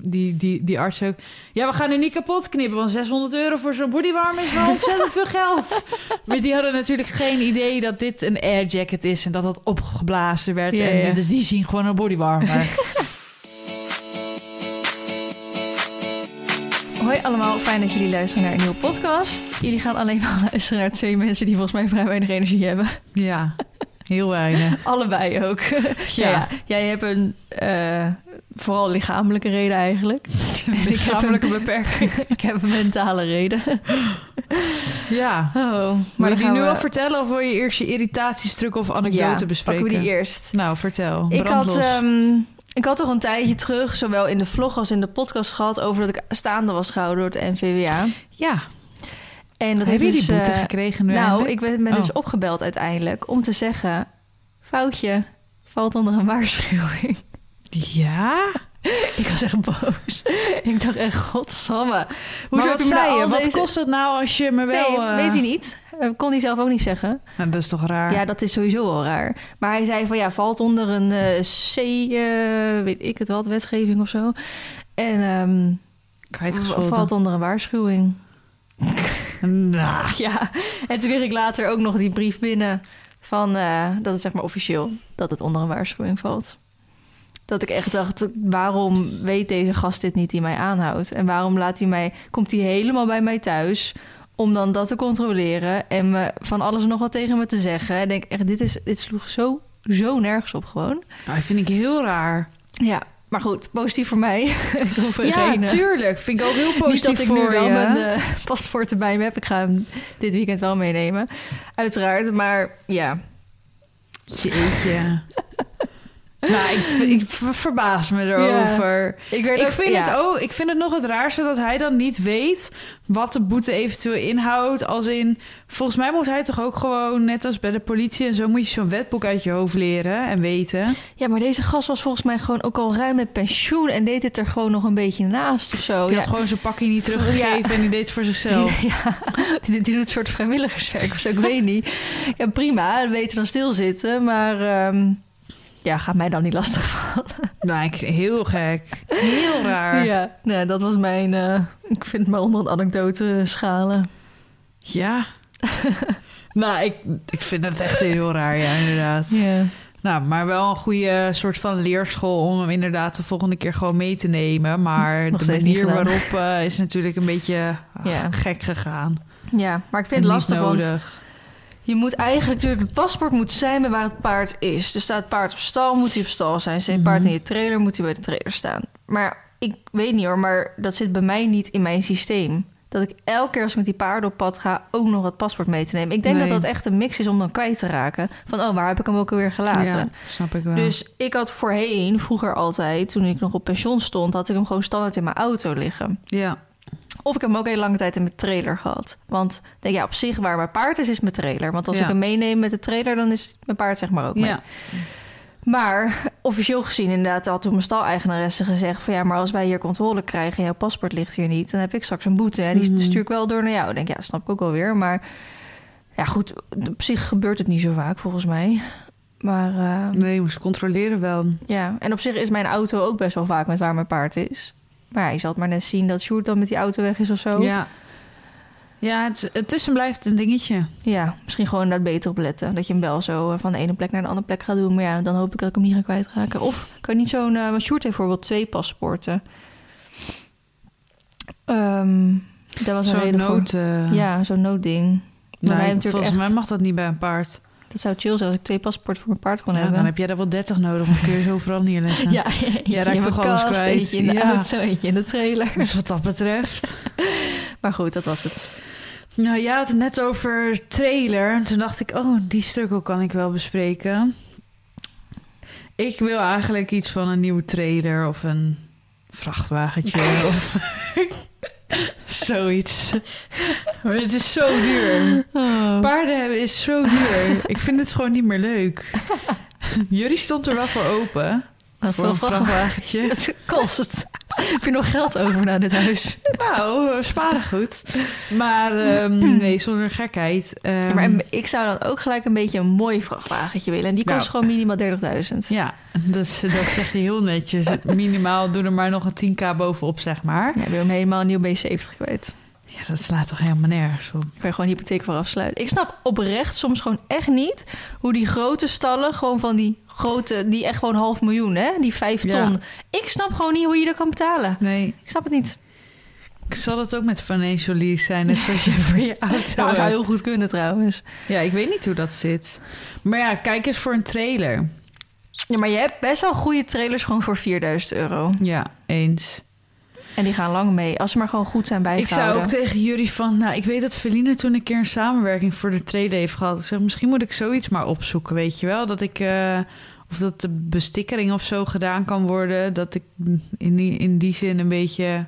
die, die, die arts ook... Ja, we gaan er niet kapot knippen, want 600 euro voor zo'n bodywarmer is wel ontzettend veel geld. Maar die hadden natuurlijk geen idee dat dit een air jacket is en dat dat opgeblazen werd. Ja, en ja. dus die zien gewoon een bodywarmer. Hoi allemaal, fijn dat jullie luisteren naar een nieuwe podcast. Jullie gaan alleen maar luisteren naar twee mensen die volgens mij vrij weinig energie hebben. ja, heel weinig. Allebei ook. Ja. ja, jij hebt een uh, vooral lichamelijke reden eigenlijk. Lichamelijke beperking. ik heb een mentale reden. Ja. Oh, maar wil je die nu we... al vertellen of wil je eerst je irritatiestruk of anekdote ja, bespreken? pakken we die eerst. Nou, vertel. Ik Brandlos. had, um, ik had toch een tijdje terug, zowel in de vlog als in de podcast gehad... over dat ik staande was gehouden door het NVWA. Ja. En dat heb je dus, die boete uh, gekregen nu Nou, eigenlijk? ik ben, ben oh. dus opgebeld uiteindelijk om te zeggen... foutje, valt onder een waarschuwing. Ja? Ik was echt boos. ik dacht echt, godsamme. Hoezo maar heb je me al? Wat deze... kost het nou als je me wel... Nee, uh... weet hij niet. Uh, kon hij zelf ook niet zeggen. Nou, dat is toch raar? Ja, dat is sowieso al raar. Maar hij zei van ja, valt onder een uh, C, weet ik het wat, wetgeving of zo. En um, valt onder een waarschuwing. Nah. Ja, en toen kreeg ik later ook nog die brief binnen van uh, dat het zeg maar officieel dat het onder een waarschuwing valt. Dat ik echt dacht, waarom weet deze gast dit niet die mij aanhoudt? En waarom laat hij mij, komt hij helemaal bij mij thuis om dan dat te controleren en me van alles en nog wat tegen me te zeggen? En denk echt, dit, is, dit sloeg zo, zo nergens op gewoon. Nou, vind ik heel raar. Ja, maar goed, positief voor mij. ja, geen, tuurlijk. Vind ik ook heel positief Niet dat ik voor nu wel je. mijn uh, paspoort erbij me heb. Ik ga hem dit weekend wel meenemen. Uiteraard, maar ja. Jeetje. nou, ik, ik, verbaas me erover. Ja, ik, ook, vind ja. het ook, ik vind het nog het raarste dat hij dan niet weet wat de boete eventueel inhoudt. Als in, volgens mij moet hij toch ook gewoon, net als bij de politie en zo, moet je zo'n wetboek uit je hoofd leren en weten. Ja, maar deze gast was volgens mij gewoon ook al ruim met pensioen en deed het er gewoon nog een beetje naast of zo. Die ja. had gewoon zijn pakje niet teruggegeven en die deed het voor zichzelf. Die, ja, die, die doet een soort vrijwilligerswerk of zo, ik weet niet. Ja, prima, beter dan stilzitten, maar... Um, ja, ga mij dan niet lastigvallen. Nou, ik, heel gek. Heel raar. Ja, nee, dat was mijn... Uh, ik vind maar onder een anekdote schalen. Ja. nou, ik, ik vind het echt heel raar, ja, inderdaad. Ja. Nou, maar wel een goede soort van leerschool om hem inderdaad de volgende keer gewoon mee te nemen. Maar Nog de manier waarop uh, is natuurlijk een beetje ja. gek gegaan. Ja, maar ik vind het lastig, nodig. want je moet eigenlijk natuurlijk... Het paspoort moet zijn bij waar het paard is. Dus staat het paard op stal, moet hij op stal zijn. Zit het paard Mhm. in je trailer, moet hij bij de trailer staan. Maar ik weet niet hoor, maar dat zit bij mij niet in mijn systeem. Dat ik elke keer als ik met die paarden op pad ga... ook nog het paspoort mee te nemen. Ik denk Nee. dat dat echt een mix is om dan kwijt te raken. Van, oh, waar heb ik hem ook alweer gelaten? Ja, snap ik wel. Dus ik had voorheen, vroeger altijd... toen ik nog op pensioen stond... had ik hem gewoon standaard in mijn auto liggen. ja. Of ik heb hem ook heel lange tijd in mijn trailer gehad. Want denk ja, op zich waar mijn paard is, is mijn trailer. Want als Ja. ik hem meeneem met de trailer, dan is mijn paard zeg maar ook mee. ja. Maar officieel gezien inderdaad had toen mijn staleigenaresse gezegd... van ja, maar als wij hier controle krijgen en jouw paspoort ligt hier niet... dan heb ik straks een boete en die Mhm. stuur ik wel door naar jou. Ik denk ja, snap ik ook wel weer. Maar ja goed, op zich gebeurt het niet zo vaak volgens mij. Maar eh, Nee, je moest controleren wel. ja, en op zich is mijn auto ook best wel vaak met waar mijn paard is. Maar je zal het maar net zien dat Sjoerd dan met die auto weg is of zo. Ja. Ja, het, is- het is en blijft een dingetje. Ja, misschien gewoon dat beter opletten. Dat je hem wel zo eh, van de ene plek naar de andere plek gaat doen. Maar ja, dan hoop ik dat ik hem niet ga kwijtraken. Of kan je niet zo'n... want Sjoerd heeft bijvoorbeeld twee paspoorten. Ehm dat was een Zo'n reden nood... eh, Ja, zo'n noodding. Maar nee, volgens echt- mij mag dat niet bij een paard. Dat zou chill zijn als ik twee paspoorten voor mijn paard kon Ja, hebben. dan heb jij er wel 30 nodig, dan kun je ze overal neerleggen. Ja, eentje raakt toch alles kast, kwijt? Eentje in de Ja. auto, eentje in de trailer. Dus wat dat betreft... Maar goed, dat was het. Nou, jij had het net over trailer. Toen dacht ik, oh, die stukken kan ik wel bespreken. Ik wil eigenlijk iets van een nieuwe trailer of een vrachtwagentje of zoiets. Maar het is zo duur. Oh. Paarden hebben is zo duur. Ik vind het gewoon niet meer leuk. Jullie stond er wel voor open. Wat Voor een vrachtwagentje. Het kost het. Heb je nog geld over naar dit huis? Nou, we sparen goed. Maar ehm, nee, zonder gekheid. Ehm, maar ik zou dan ook gelijk een beetje een mooi vrachtwagentje willen. En die kost Nou. gewoon minimaal 30.000. Ja, dus, dat zeg je heel netjes. Minimaal doe er maar nog een 10k bovenop, zeg maar. Ja, weer hem helemaal een nieuw B70 kwijt. Ja, dat slaat toch helemaal nergens op. Kan je gewoon hypotheek voor afsluiten. Ik snap oprecht soms gewoon echt niet hoe die grote stallen, gewoon van die grote, die echt gewoon half miljoen, hè? Die vijf Ja. ton. Ik snap gewoon niet hoe je dat kan betalen. Nee, Ik snap het niet. ik zal het ook met financial lease zijn, net zoals je voor je auto Nou, dat zou heel goed kunnen trouwens. Ja, ik weet niet hoe dat zit. Maar ja, kijk eens voor een trailer. Ja, maar je hebt best wel goede trailers gewoon voor 4000 euro. Ja, eens. En die gaan lang mee, als ze maar gewoon goed zijn Ik bijgehouden. zou ook tegen jullie van... Nou, ik weet dat Feline toen een keer een samenwerking voor de trailer heeft gehad. Ik zeg, misschien moet ik zoiets maar opzoeken, weet je wel? Dat ik... eh, of dat de bestikkering of zo gedaan kan worden. Dat ik in die, in die zin een beetje... een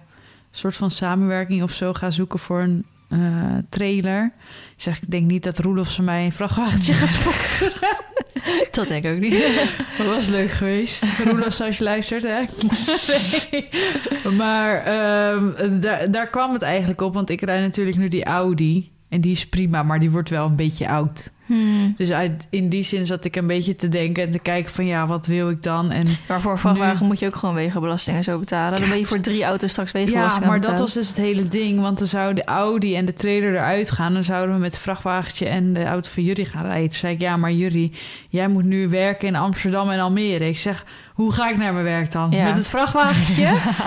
soort van samenwerking of zo ga zoeken voor een eh, trailer. Ik zeg, ik denk niet dat Roelof ze mij een vrachtwagentje gaat sponsoren. Dat denk ik ook niet. Dat was leuk geweest. Roelof, als je luistert, hè? Nee. Maar ehm, daar, daar kwam het eigenlijk op. Want ik rijd natuurlijk nu die Audi. En die is prima, maar die wordt wel een beetje oud. Hmm. Dus uit, in die zin zat ik een beetje te denken en te kijken van... ja, wat wil ik dan? En Maar voor vrachtwagen moet je ook gewoon wegenbelasting en zo betalen. Dan ben je voor drie auto's straks ja, wegenbelasting aan maar dat was dus het hele ding. Want dan zou de Audi en de trailer eruit gaan. Dan zouden we met het vrachtwagentje en de auto van jullie gaan rijden. Toen zei ik, ja, maar jullie, jij moet nu werken in Amsterdam en Almere. Ik zeg, hoe ga ik naar mijn werk dan? Ja. Met het vrachtwagentje?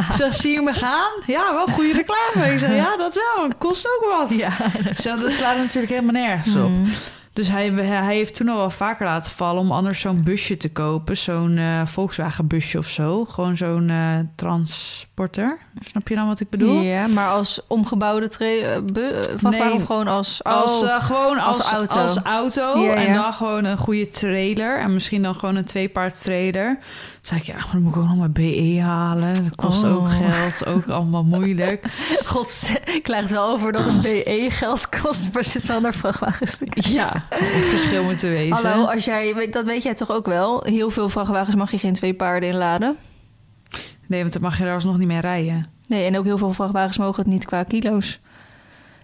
ik zeg, zie je me gaan? Ja, wel goede reclame. Ik zeg, ja, dat wel. Het kost ook wat. Ja. Zeg, dat slaat natuurlijk helemaal nergens op. Hmm. Dus hij, hij heeft toen al wel vaker laten vallen om anders zo'n busje te kopen. Zo'n eh, Volkswagen busje of zo. Gewoon zo'n eh, transporter. Snap je dan wat ik bedoel? Ja, maar als omgebouwde tra- eh, eh, vrachtwagen Nee. of gewoon als... Als, oh, eh, gewoon als, als auto. Als auto. Ja, En ja. dan gewoon een goede trailer. En misschien dan gewoon een tweepaard trailer. Toen zei ik, ja, maar dan moet ik ook nog mijn BE halen. Dat kost Oh. ook geld. Ook allemaal moeilijk. God, ik leg het wel over dat een BE geld kost, maar zit wel naar vrachtwagens te kijken. ja, het verschil moeten weten. Hallo, als jij, dat weet jij toch ook wel? Heel veel vrachtwagens mag je geen twee paarden inladen. Nee, want dan mag je daar alsnog niet meer rijden. Nee, en ook heel veel vrachtwagens mogen het niet qua kilo's.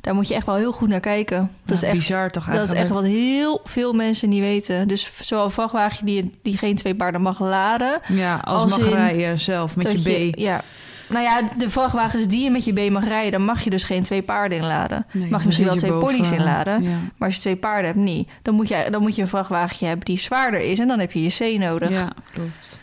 Daar moet je echt wel heel goed naar kijken. Dat is echt bizar toch Dat is eigenlijk? echt wat heel veel mensen niet weten. Dus zowel een vrachtwagen die, die geen twee paarden mag laden. Ja, als, Als mag rijden zelf met je B. Ja. Nou ja, de vrachtwagens die je met je B mag rijden, dan mag je dus geen twee paarden inladen. Nee, mag je misschien wel twee boven, ponies inladen. Ja. Maar als je twee paarden hebt, niet. Dan moet, je, dan moet je een vrachtwagentje hebben die zwaarder is. En dan heb je je C nodig. ja, klopt.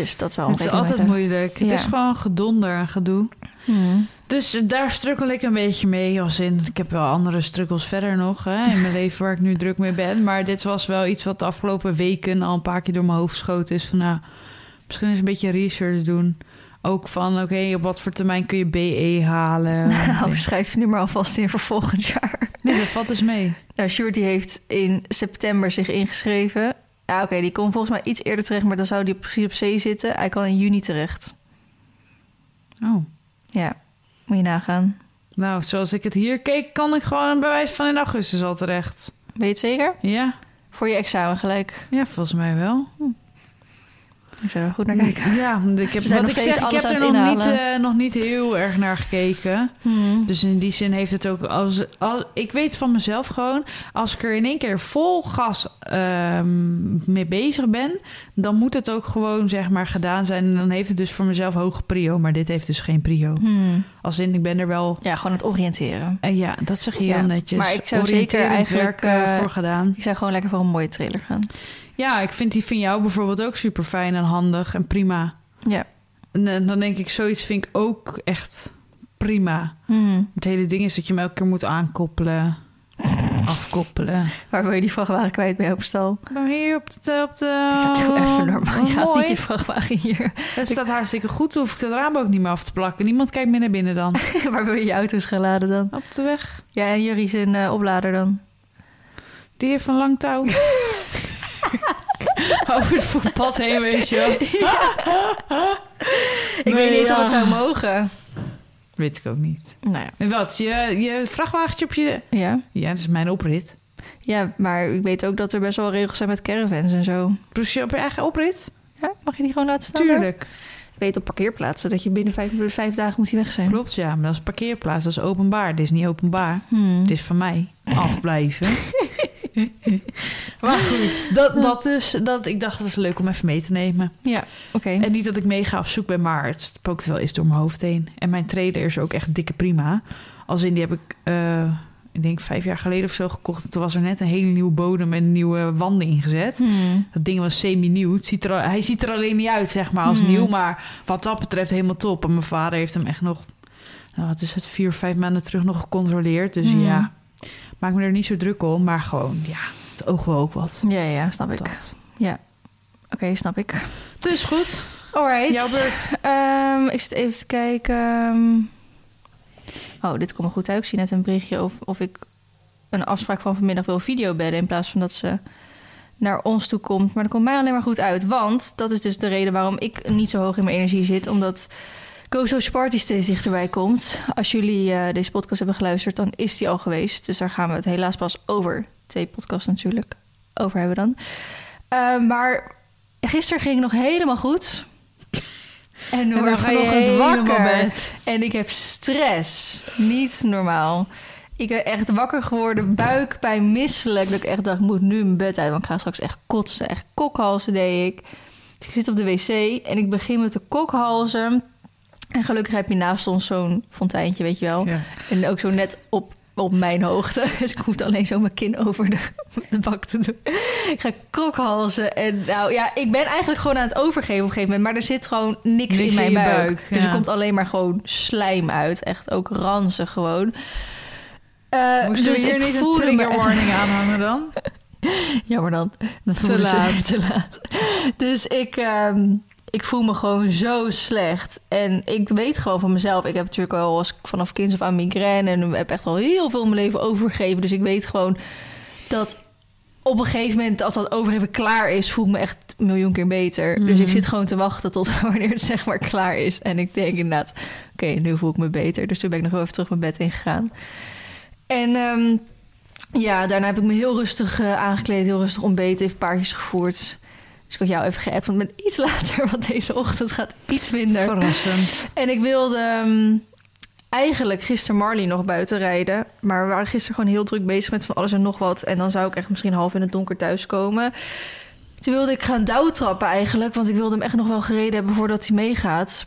Dus dat is wel een Het is altijd moeilijk. Het Ja. is gewoon gedonder en gedoe. Hmm. Dus daar strukkel ik een beetje mee. Als in, ik heb wel andere struggles verder nog hè, in mijn leven waar ik nu druk mee ben. Maar dit was wel iets wat de afgelopen weken al een paar keer door mijn hoofd schoten is. Van nou, misschien eens een beetje research doen. Ook van, oké, op wat voor termijn kun je BE halen? Nou, schrijf je nu maar alvast in voor volgend jaar. Nee, dat valt dus mee. Nou, Sjoerd die heeft in september zich ingeschreven. Ja, oké, die kon volgens mij iets eerder terecht, maar dan zou die precies op C zitten. Hij kan in juni terecht. Oh. Ja, moet je nagaan. Nou, zoals ik het hier keek, kan ik gewoon een bewijs van in augustus al terecht. Weet je het zeker? Ja, Voor je examen gelijk. ja volgens mij wel. Ik zou er goed naar kijken. Ja, ik heb, wat ik zeg, ik heb er nog niet, eh, nog niet heel erg naar gekeken. Hmm. Dus in die zin heeft het ook als, als ik weet van mezelf gewoon, als ik er in één keer vol gas ehm, mee bezig ben, dan moet het ook gewoon zeg maar gedaan zijn. En dan heeft het dus voor mezelf hoge prio, maar dit heeft dus geen prio. Hmm. Als in ik ben er wel. Ja, gewoon het oriënteren. En ja, dat zeg je Ja, heel netjes. maar ik zou zeker eigenlijk, werk eh, eh, voor gedaan. Ik zou gewoon lekker voor een mooie trailer gaan. Ja, ik vind die van jou bijvoorbeeld ook super fijn en handig en prima. Ja. En eh, dan denk ik, zoiets vind ik ook echt prima. Hmm. Het hele ding is dat je hem elke keer moet aankoppelen, afkoppelen. Waar wil je die vrachtwagen kwijt bij op stal? Nou, hier op de... Op de Ja, doe even normaal. Oh, Je gaat niet je vrachtwagen hier. Het staat hartstikke goed. Dan hoef ik het raam ook niet meer af te plakken. Niemand kijkt meer naar binnen dan. Waar wil je je auto's gaan laden dan? Op de weg. Ja, en Jurie zijn eh, oplader dan. Die heeft een lang touw. Over het voetpad heen, weet je wel. Ik Nee, weet niet of het zou mogen. Weet ik ook niet. Nou ja. Wat? Je, je vrachtwagentje op je... ja. Ja, dat is mijn oprit. Ja, maar ik weet ook dat er best wel regels zijn met caravans en zo. Dus je op je eigen oprit? Ja, mag je die gewoon laten staan? daar? Tuurlijk. weet op parkeerplaatsen dat je binnen vijf, vijf dagen moet hij weg zijn. Klopt, ja. Maar dat is parkeerplaats, dat is openbaar. Dit is niet openbaar. Hmm. Het is van mij. Afblijven. maar goed, dat, dat dus. Dat, ik dacht, dat is leuk om even mee te nemen. Ja, oké. En niet dat ik mega op zoek ben, maar het spookt wel eens door mijn hoofd heen. En mijn trailer is ook echt dikke prima. Als in, die heb ik, eh, ik denk vijf jaar geleden of zo gekocht. En toen was er net een hele nieuwe bodem en nieuwe wanden ingezet. Hmm. Dat ding was semi-nieuw. Het ziet er, hij ziet er alleen niet uit, zeg maar, als Hmm. nieuw. Maar wat dat betreft helemaal top. En mijn vader heeft hem echt nog... Nou, wat is het? Vier of vijf maanden terug nog gecontroleerd. Dus Hmm. ja, maak me er niet zo druk om. Maar gewoon, ja, het oog wel ook wat. Ja, ja, snap ik. Dat. Oké, snap ik. Dus goed, Alright. jouw beurt. Ehm, ik zit even te kijken. Oh, dit komt me goed uit. Ik zie net een berichtje of, of ik een afspraak van vanmiddag wil videobellen... in plaats van dat ze naar ons toe komt. Maar dat komt mij alleen maar goed uit. Want dat is dus de reden waarom ik niet zo hoog in mijn energie zit. Omdat Go Social Party steeds dichterbij komt. Als jullie eh, deze podcast hebben geluisterd, dan is die al geweest. Dus daar gaan we het helaas pas over. Twee podcasts natuurlijk. Over hebben dan. Eh, maar gisteren ging het nog helemaal goed. En ga je vanochtend wakker. En ik heb stress. Niet normaal. Ik ben echt wakker geworden, buikpijn, misselijk. Dat ik echt dacht, ik moet nu mijn bed uit. Want ik ga straks echt kotsen. Echt kokhalzen deed ik. Dus ik zit op de wc en ik begin met de kokhalzen. En gelukkig heb je naast ons zo'n fonteintje, weet je wel. Ja. En ook zo net op, op mijn hoogte. Dus ik hoef alleen zo mijn kin over de, de bak te doen. Ik ga kokhalzen. En nou ja, ik ben eigenlijk gewoon aan het overgeven op een gegeven moment. Maar er zit gewoon niks, Niks in mijn je buik. buik, Dus er komt alleen maar gewoon slijm uit. Echt ook ranzig gewoon. Moesten dus we hier niet een trigger warning aanhangen dan? Jammer dan. Dat Te ze laat. te laat. Dus ik, ehm, ik voel me gewoon zo slecht. En ik weet gewoon van mezelf. Ik heb natuurlijk al als vanaf kinds af aan migraine. En heb echt al heel veel mijn leven overgegeven. Dus ik weet gewoon dat op een gegeven moment als dat overgeven klaar is, voel ik me echt een miljoen keer beter. Dus ik Mhm. zit gewoon te wachten tot wanneer het zeg maar klaar is. En ik denk inderdaad, oké, nu voel ik me beter. Dus toen ben ik nog wel even terug mijn bed ingegaan. En ehm, ja, daarna heb ik me heel rustig eh, aangekleed, heel rustig ontbeten, even paardjes gevoerd. Dus ik had jou even geappt, want ben iets later, want deze ochtend gaat iets minder. Verrassend. En ik wilde ehm, eigenlijk gisteren Marley nog buiten rijden. Maar we waren gisteren gewoon heel druk bezig met van alles en nog wat. En dan zou ik echt misschien half in het donker thuiskomen. Toen wilde ik gaan douwtrappen eigenlijk. Want ik wilde hem echt nog wel gereden hebben voordat hij meegaat.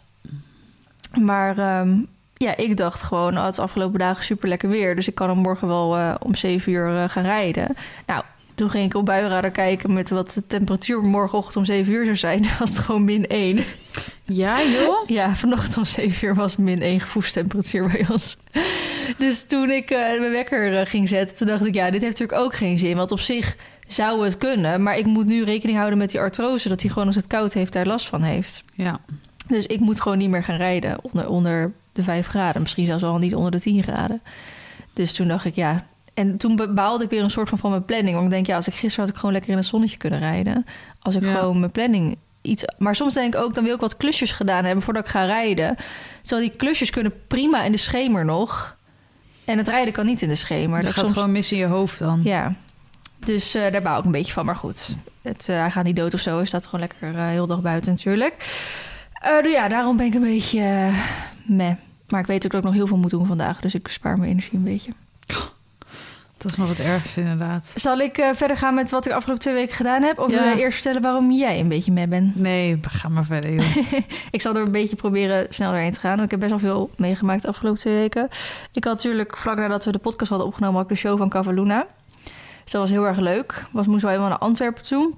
Maar ehm, ja, ik dacht gewoon, oh, het is afgelopen dagen super lekker weer. Dus ik kan hem morgen wel eh, om 7 uur eh, gaan rijden. Nou, toen ging ik op buienradar kijken met wat de temperatuur morgenochtend om 7 uur zou zijn. Dan was het gewoon min 1. Ja, joh? Ja, vanochtend om 7 uur was min 1 gevoelstemperatuur bij ons. Dus toen ik eh, mijn wekker eh, ging zetten, toen dacht ik, ja, dit heeft natuurlijk ook geen zin. Want op zich zou het kunnen, maar ik moet nu rekening houden met die artrose, dat hij gewoon als het koud heeft daar last van heeft. Ja. Dus ik moet gewoon niet meer gaan rijden onder, onder de 5 graden. Misschien zelfs al niet onder de 10 graden. Dus toen dacht ik, ja. En toen be- baalde ik weer een soort van van mijn planning. Want ik denk, ja, als ik gisteren had ik gewoon lekker in het zonnetje kunnen rijden. Als ik Ja. gewoon mijn planning iets... Maar soms denk ik ook, dan wil ik wat klusjes gedaan hebben voordat ik ga rijden. Terwijl die klusjes kunnen prima in de schemer nog. En het rijden kan niet in de schemer. Dat gaat soms- gewoon mis in je hoofd dan. Ja. Dus eh, daar bouw ik een beetje van. Maar goed, het, eh, hij gaat niet dood of zo. Hij staat gewoon lekker eh, heel dag buiten natuurlijk. Dus ja, daarom ben ik een beetje eh, meh. Maar ik weet ook dat ik nog heel veel moet doen vandaag. Dus ik spaar mijn energie een beetje. Dat is nog het ergste inderdaad. Zal ik eh, verder gaan met wat ik afgelopen twee weken gedaan heb? Of Ja. wil je eerst vertellen waarom jij een beetje meh bent? Nee, ga maar verder, joh. Ik zal er een beetje proberen snel doorheen te gaan. Want ik heb best wel veel meegemaakt de afgelopen twee weken. Ik had natuurlijk, vlak nadat we de podcast hadden opgenomen... had ik de show van Cavaluna. Dus dat was heel erg leuk. Was, moesten we helemaal naar Antwerpen toe.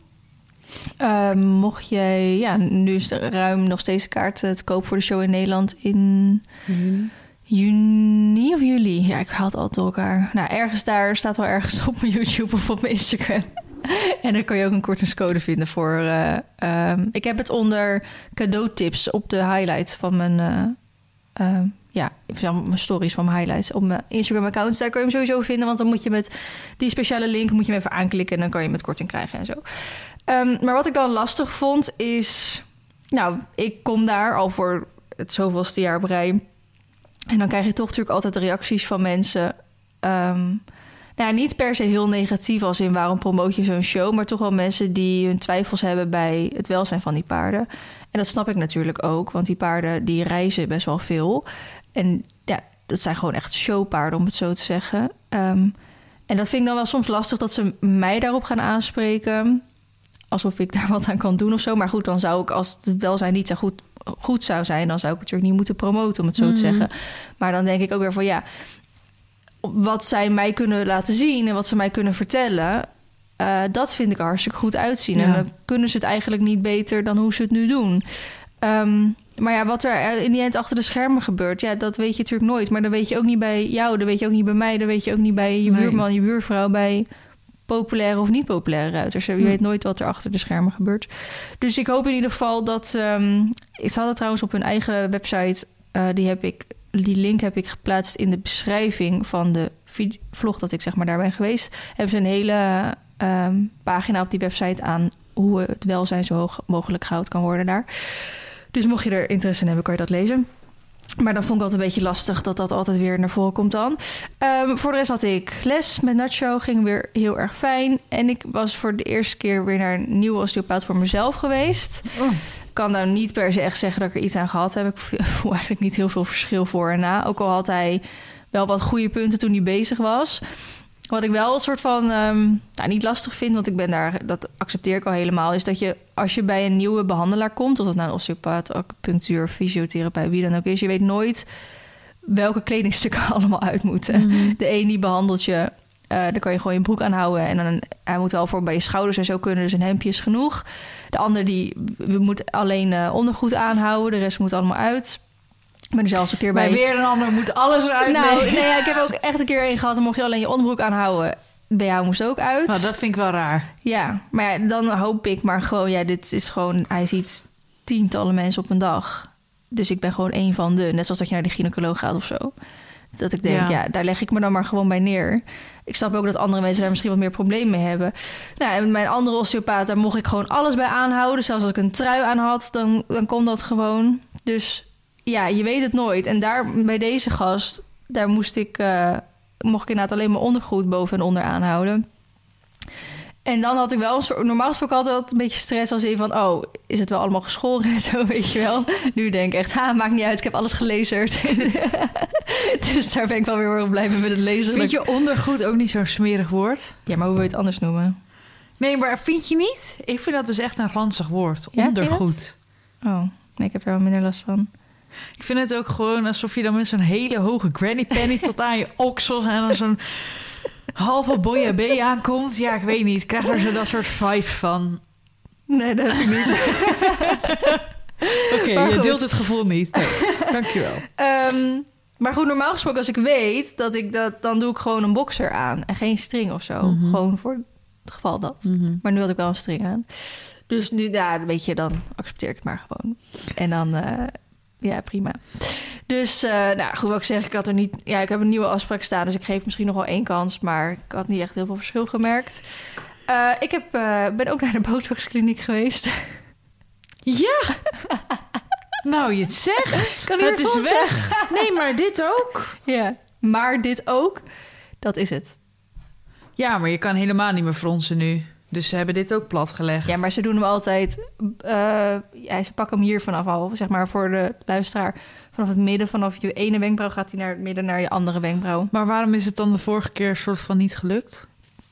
Ehm, mocht jij... Ja, nu is er ruim nog steeds kaart eh, te koop voor de show in Nederland in juni of juli. Ja, ik haal het altijd door elkaar. Nou, ergens daar staat wel ergens op mijn YouTube of op mijn Instagram. en dan kan je ook een kortingscode vinden voor... eh, ehm, ik heb het onder cadeautips op de highlights van mijn... eh, ehm, ja, mijn stories van mijn highlights op mijn Instagram-account. Daar kan je hem sowieso vinden, want dan moet je met die speciale link moet je hem even aanklikken en dan kan je met korting krijgen en zo. Ehm, maar wat ik dan lastig vond is, nou, ik kom daar al voor het zoveelste jaar op. En dan krijg je toch natuurlijk altijd reacties van mensen. Ehm, Ja, niet per se heel negatief als in waarom promoot je zo'n show, maar toch wel mensen die hun twijfels hebben bij het welzijn van die paarden. En dat snap ik natuurlijk ook, want die paarden die reizen best wel veel. En ja, dat zijn gewoon echt showpaarden, om het zo te zeggen. Ehm, en dat vind ik dan wel soms lastig dat ze mij daarop gaan aanspreken. Alsof ik daar wat aan kan doen of zo. Maar goed, dan zou ik als het welzijn niet zo goed, goed zou zijn, dan zou ik het natuurlijk niet moeten promoten, om het zo te Mhm. zeggen. Maar dan denk ik ook weer van ja, wat zij mij kunnen laten zien en wat ze mij kunnen vertellen, eh, dat vind ik hartstikke goed uitzien. En dan kunnen ze het eigenlijk niet beter dan hoe ze het nu doen. Ehm, maar ja, wat er in die eind achter de schermen gebeurt, ja, dat weet je natuurlijk nooit. Maar dan weet je ook niet bij jou, dat weet je ook niet bij mij, dat weet je ook niet bij je buurman, je buurvrouw, bij populaire of niet populaire ruiters. Je Hm. weet nooit wat er achter de schermen gebeurt. Dus ik hoop in ieder geval dat. ehm ik had het trouwens op hun eigen website. eh, die heb ik. Die link heb ik geplaatst in de beschrijving van de vlog dat ik zeg maar daar ben geweest. Hebben ze een hele ehm, pagina op die website aan hoe het welzijn zo hoog mogelijk gehouden kan worden daar. Dus mocht je er interesse in hebben, kan je dat lezen. Maar dan vond ik altijd een beetje lastig dat dat altijd weer naar voren komt dan. Ehm, voor de rest had ik les met Nacho, ging weer heel erg fijn. En ik was voor de eerste keer weer naar een nieuwe osteopaat voor mezelf geweest. Oh. Ik kan nou niet per se echt zeggen dat ik er iets aan gehad heb. Ik voel eigenlijk niet heel veel verschil voor en na. Ook al had hij wel wat goede punten toen hij bezig was. Wat ik wel een soort van ehm, nou, niet lastig vind, want ik ben daar, dat accepteer ik al helemaal, is dat je als je bij een nieuwe behandelaar komt, of dat nou een osteopaat, acupunctuur, fysiotherapeut, wie dan ook is, je weet nooit welke kledingstukken allemaal uit moeten. Mhm. De een die behandelt je, eh daar kan je gewoon je broek aan houden. En dan, hij moet wel voor bij je schouders en zo kunnen, dus een hemdje is genoeg. De ander die we moet alleen eh, ondergoed aanhouden, de rest moet allemaal uit. Ik ben er zelfs een keer bij. Bij weer een ander moet alles eruit. nou, nee. nee, ja, ik heb ook echt een keer een gehad, dan mocht je alleen je onderbroek aanhouden. Bij jou moest ook uit. Nou, dat vind ik wel raar. Ja, maar ja, dan hoop ik maar gewoon, ja, dit is gewoon, hij ziet tientallen mensen op een dag. Dus ik ben gewoon één van de, net zoals dat je naar de gynaecoloog gaat of zo. Dat ik denk, Ja. ja. daar leg ik me dan maar gewoon bij neer. Ik snap ook dat andere mensen daar misschien wat meer problemen mee hebben. Nou, en met mijn andere osteopaat, daar mocht ik gewoon alles bij aanhouden. Zelfs als ik een trui aan had, dan, dan kon dat gewoon. Dus ja, je weet het nooit. En daar bij deze gast, daar moest ik, eh, mocht ik inderdaad alleen mijn ondergoed boven en onder aanhouden. En dan had ik wel een soort... Normaal gesproken altijd een beetje stress als in van... Oh, is het wel allemaal geschoren en zo, weet je wel. Nu denk ik echt, ha, maakt niet uit. Ik heb alles gelezerd. dus daar ben ik wel weer heel blij mee met het lezen. Vind je ondergoed ook niet zo'n smerig woord? Ja, maar hoe wil je het anders noemen? Nee, maar vind je niet? Ik vind dat dus echt een ranzig woord. Ja, ondergoed. Oh, nee, ik heb er wel minder last van. Ik vind het ook gewoon alsof je dan met zo'n hele hoge granny penny tot aan je oksels en dan zo'n halve boyabé aankomt. Ja, ik weet niet. Ik krijg er zo dat soort vibe van. Nee, dat heb ik niet. Oké, je goed. deelt het gevoel niet. Nee, dankjewel. Ehm, maar goed, normaal gesproken als ik weet dat ik dat... Dan doe ik gewoon een boxer aan en geen string of zo. Mhm. Gewoon voor het geval dat. Mhm. Maar nu had ik wel een string aan. Dus nu, ja, weet je, dan accepteer ik het maar gewoon. En dan, eh, ja, prima. Dus, eh, nou, goed wat ik zeg, ik had er niet... Ja, ik heb een nieuwe afspraak staan, dus ik geef misschien nog wel één kans. Maar ik had niet echt heel veel verschil gemerkt. Eh, ik heb, eh, ben ook naar de botoxkliniek geweest. Ja! Nou, je het zegt. Kan het is weg. Nee, maar dit ook. ja, maar dit ook, dat is het. Ja, maar je kan helemaal niet meer fronsen nu. Dus ze hebben dit ook platgelegd. Ja, maar ze doen hem altijd... eh, ja, ze pakken hem hier vanaf al, zeg maar, voor de luisteraar. Vanaf het midden, vanaf je ene wenkbrauw gaat hij naar het midden, naar je andere wenkbrauw. Maar waarom is het dan de vorige keer soort van niet gelukt?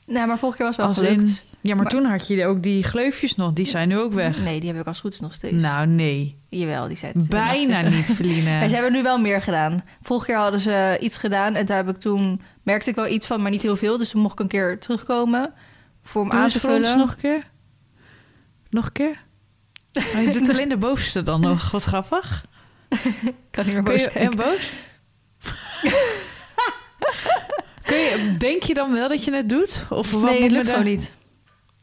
Nou, maar vorige keer was het wel Als gelukt. in- Ja, maar, Maar- toen had je ook die gleufjes nog. Die zijn nu ook weg. Nee, die heb ik als goed is nog steeds. Nou, nee. Jawel, die zijn Bijna niet, Maar Feline. ze hebben nu wel meer gedaan. Vorige keer hadden ze iets gedaan en daar heb ik toen merkte ik wel iets van, maar niet heel veel. Dus toen mocht ik een keer terugkomen voor hem Doe aan te ons nog een keer. Nog een keer? Oh, je doet alleen de bovenste dan nog. Wat grappig. kan niet meer Kun boos je, en boos? Je, denk je dan wel dat je het doet? Of wat Nee, het lukt gewoon niet.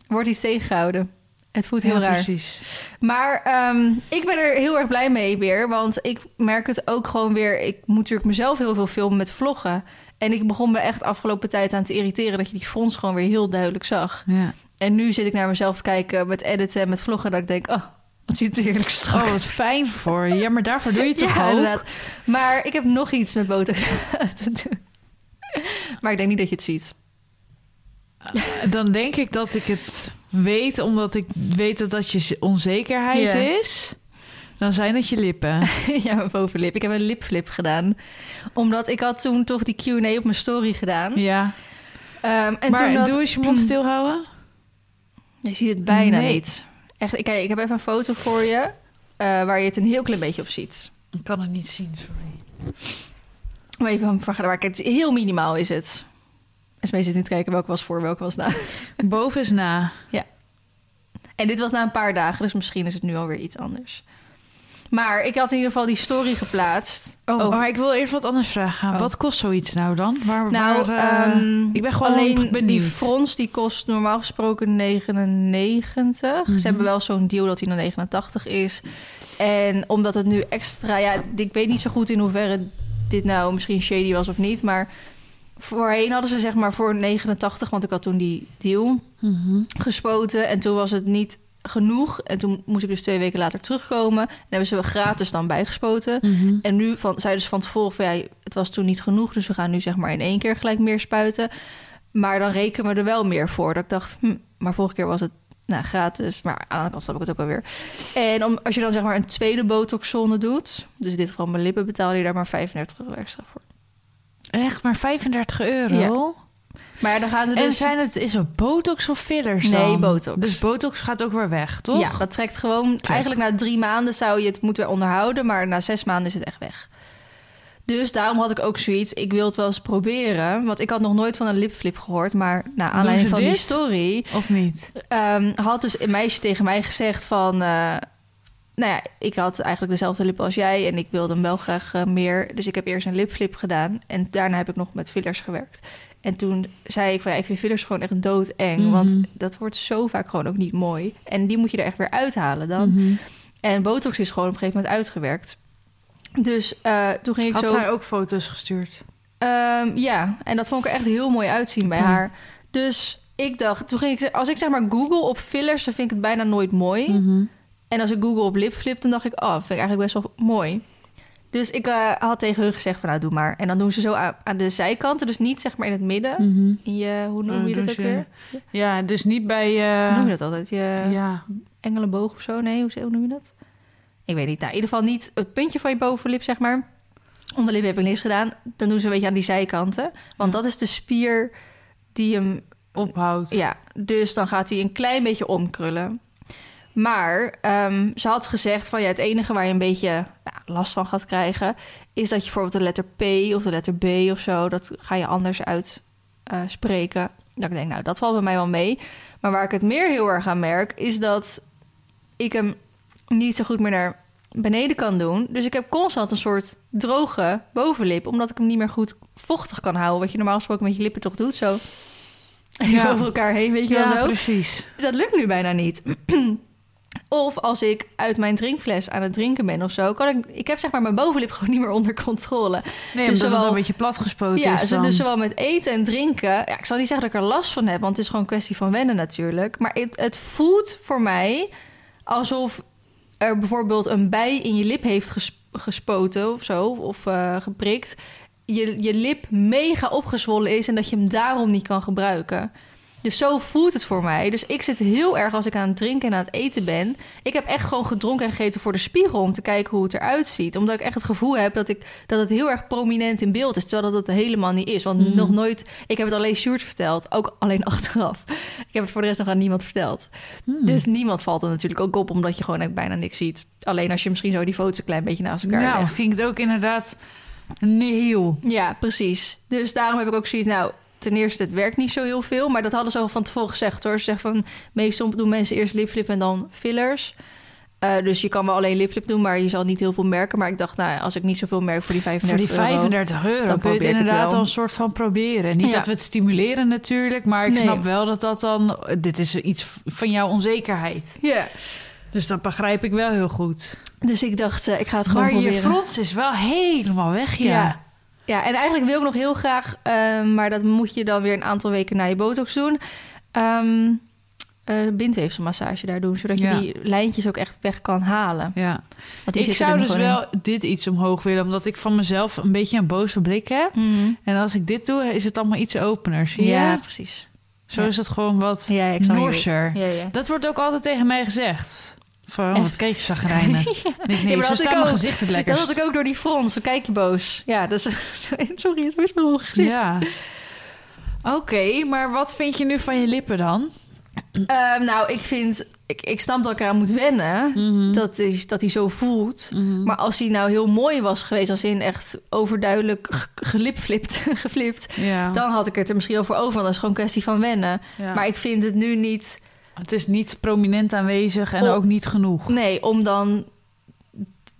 Wordt iets tegengehouden. Het voelt heel Ja, raar. precies. Maar ehm, ik ben er heel erg blij mee weer. Want ik merk het ook gewoon weer. Ik moet natuurlijk mezelf heel veel filmen met vloggen. En ik begon me echt afgelopen tijd aan te irriteren... dat je die frons gewoon weer heel duidelijk zag. Ja. En nu zit ik naar mezelf te kijken met editen en met vloggen... dat ik denk, oh, wat ziet er heerlijk strak Oh, wat fijn voor je. Ja, maar daarvoor doe je het toch ja, ook? inderdaad. Maar ik heb nog iets met botox te doen. Maar ik denk niet dat je het ziet. dan denk ik dat ik het weet, omdat ik weet dat dat je onzekerheid Ja. is. Dan zijn het je lippen. ja, mijn bovenlip. Ik heb een lipflip gedaan. Omdat ik had toen toch die Q&A op mijn story gedaan. Ja. Ehm, en maar toen dat... doe eens je mond stilhouden. Je ziet het bijna Nee. niet. Echt, kijk, ik heb even een foto voor je... eh, waar je het een heel klein beetje op ziet. Ik kan het niet zien, sorry. Maar even een vergelijking. Het is heel minimaal is het. Esmee zit nu te kijken welke was voor, welke was na. Boven is na. En dit was na een paar dagen, dus misschien is het nu alweer iets anders. Maar ik had in ieder geval die story geplaatst. Oh, over- maar ik wil eerst wat anders vragen. Oh. Wat kost zoiets nou dan? Waar, nou, waar, eh, ehm, ik ben gewoon alleen benieuwd. die frons die kost normaal gesproken 99. Mhm. Ze hebben wel zo'n deal dat hij naar 89 is. En omdat het nu extra... Ja, ik weet niet zo goed in hoeverre dit nou misschien shady was of niet. Maar voorheen hadden ze zeg maar voor 89... want ik had toen die deal Mhm. gespoten. En toen was het niet genoeg. En toen moest ik dus twee weken later terugkomen. En hebben ze gratis dan bijgespoten. Mhm. En nu van, zeiden ze van tevoren van ja, het was toen niet genoeg. Dus we gaan nu zeg maar in één keer gelijk meer spuiten. Maar dan rekenen we er wel meer voor. Dat ik dacht, hm, maar vorige keer was het nou, gratis. Maar aan de andere kant snap ik het ook wel weer. En om, als je dan zeg maar een tweede botoxzone doet... dus in dit geval mijn lippen, betaal je daar maar 35 euro extra voor. Echt maar 35 euro? Maar dan gaat het En dus... zijn het, is het botox of fillers dan? Nee, botox. Dus botox gaat ook weer weg, toch? Ja, dat trekt gewoon... Eigenlijk na drie maanden zou je het moeten onderhouden... maar na zes maanden is het echt weg. Dus daarom had ik ook zoiets... ik wil het wel eens proberen. Want ik had nog nooit van een lipflip gehoord... maar naar aanleiding van die story... Of niet? ehm, had dus een meisje tegen mij gezegd van... eh, nou ja, ik had eigenlijk dezelfde lippen als jij... en ik wilde hem wel graag eh, meer. Dus ik heb eerst een lipflip gedaan... en daarna heb ik nog met fillers gewerkt. En toen zei ik van... Ja, ik vind fillers gewoon echt doodeng... Mhm. want dat wordt zo vaak gewoon ook niet mooi. En die moet je er echt weer uithalen dan. Mhm. En botox is gewoon op een gegeven moment uitgewerkt. Dus eh, toen ging ik Had zo... zij ook foto's gestuurd? Ehm, ja, en dat vond ik er echt heel mooi uitzien bij Ja. haar. Dus ik dacht, toen ging ik, ze- als ik zeg maar Google op fillers, dan vind ik het bijna nooit mooi. Mhm. En als ik Google op lipflip, dan dacht ik, oh, vind ik eigenlijk best wel mooi. Dus ik eh, had tegen hun gezegd van, nou, doe maar. En dan doen ze zo aan, aan de zijkanten, dus niet zeg maar in het midden. Mhm. In je, hoe noem Oh, je dat doen ook weer? Ja, dus niet bij... Hoe eh noem je dat altijd? Je ja. engelenboog of zo? Nee, hoe, hoe noem je dat? Ik weet niet. Nou, in ieder geval niet het puntje van je bovenlip, zeg maar. Onderlip heb ik niks gedaan. Dan doen ze een beetje aan die zijkanten. Want dat is de spier die hem... Ophoudt. Ja, dus dan gaat hij een klein beetje omkrullen. Maar ehm, ze had gezegd van ja, het enige waar je een beetje nou, last van gaat krijgen... is dat je bijvoorbeeld de letter P of de letter B of zo... dat ga je anders uitspreken. spreken. dat ik denk, nou, dat valt bij mij wel mee. Maar waar ik het meer heel erg aan merk... is dat ik hem niet zo goed meer naar beneden kan doen. Dus ik heb constant een soort droge bovenlip... omdat ik hem niet meer goed vochtig kan houden... wat je normaal gesproken met je lippen toch doet, zo... Even Ja. over elkaar heen, weet je Ja, wel zo. precies. Dat lukt nu bijna niet. of als ik uit mijn drinkfles aan het drinken ben of zo, kan ik. Ik heb zeg maar mijn bovenlip gewoon niet meer onder controle. Nee, Dus omdat het zowel- een beetje platgespoten ja, is dus, dan. dus zowel met eten en drinken. Ja, ik zal niet zeggen dat ik er last van heb, want het is gewoon een kwestie van wennen natuurlijk. Maar het, het voelt voor mij alsof er bijvoorbeeld een bij in je lip heeft ges- gespoten of zo, of eh, geprikt. Je, je lip mega opgezwollen is en dat je hem daarom niet kan gebruiken. Dus zo voelt het voor mij. Dus ik zit heel erg als ik aan het drinken en aan het eten ben. Ik heb echt gewoon gedronken en gegeten voor de spiegel om te kijken hoe het eruit ziet. Omdat ik echt het gevoel heb dat, ik, dat het heel erg prominent in beeld is. Terwijl dat het helemaal niet is. Want Mhm. nog nooit. Ik heb het alleen Sjoerd verteld. Ook alleen achteraf. Ik heb het voor de rest nog aan niemand verteld. Hmm. Dus niemand valt er natuurlijk ook op, omdat je gewoon bijna niks ziet. Alleen als je misschien zo die foto's een klein beetje naast elkaar nou, legt. vind ik het ook inderdaad nihil. Ja, precies. Dus daarom heb ik ook zoiets, nou, ten eerste, het werkt niet zo heel veel. Maar dat hadden ze al van tevoren gezegd hoor. Ze zeggen van, meestal doen mensen eerst lipflip en dan fillers. Eh, dus je kan wel alleen lipflip doen, maar je zal niet heel veel merken. Maar ik dacht, nou, als ik niet zoveel merk voor die Voor 35 die euro... 35 euro dan kun je het inderdaad al een soort van proberen. Niet Ja. dat we het stimuleren natuurlijk, maar ik Nee. snap wel dat dat dan... Dit is iets van jouw onzekerheid. Ja, Dus dat begrijp ik wel heel goed. dus ik dacht, eh, ik ga het gewoon Maar je proberen. frons is wel helemaal weg, ja. Ja. Ja, en eigenlijk wil ik nog heel graag, eh, maar dat moet je dan weer een aantal weken na je botox doen. Ehm eh bindweefselmassage daar doen, zodat je Ja. die lijntjes ook echt weg kan halen. ja. Want Ik zou dus in. wel dit iets omhoog willen, omdat ik van mezelf een beetje een boze blik heb. Mhm. En als ik dit doe, is het allemaal iets opener, zie je? Ja, precies. Zo Ja. is het gewoon wat Ja, Norser. Ja, ja. Dat wordt ook altijd tegen mij gezegd. Van, wat keek je zagrijnen. ja. Nee, nee, maar zo mijn gezicht het Dat had ik ook door die frons. Dan kijk je boos. Ja, dus... Sorry, het was mijn gezicht. Ja. Oké, maar wat vind je nu van je lippen dan? Ehm, nou, ik vind... Ik, ik snap dat ik eraan moet wennen. Mhm. Dat, is, dat hij zo voelt. Mhm. Maar als hij nou heel mooi was geweest... als in echt overduidelijk ge- gelipflipt, geflipt... ja. dan had ik het er misschien over over. Dat is gewoon een kwestie van wennen. Ja. Maar ik vind het nu niet... Het is niet prominent aanwezig en ook niet genoeg. Nee, om dan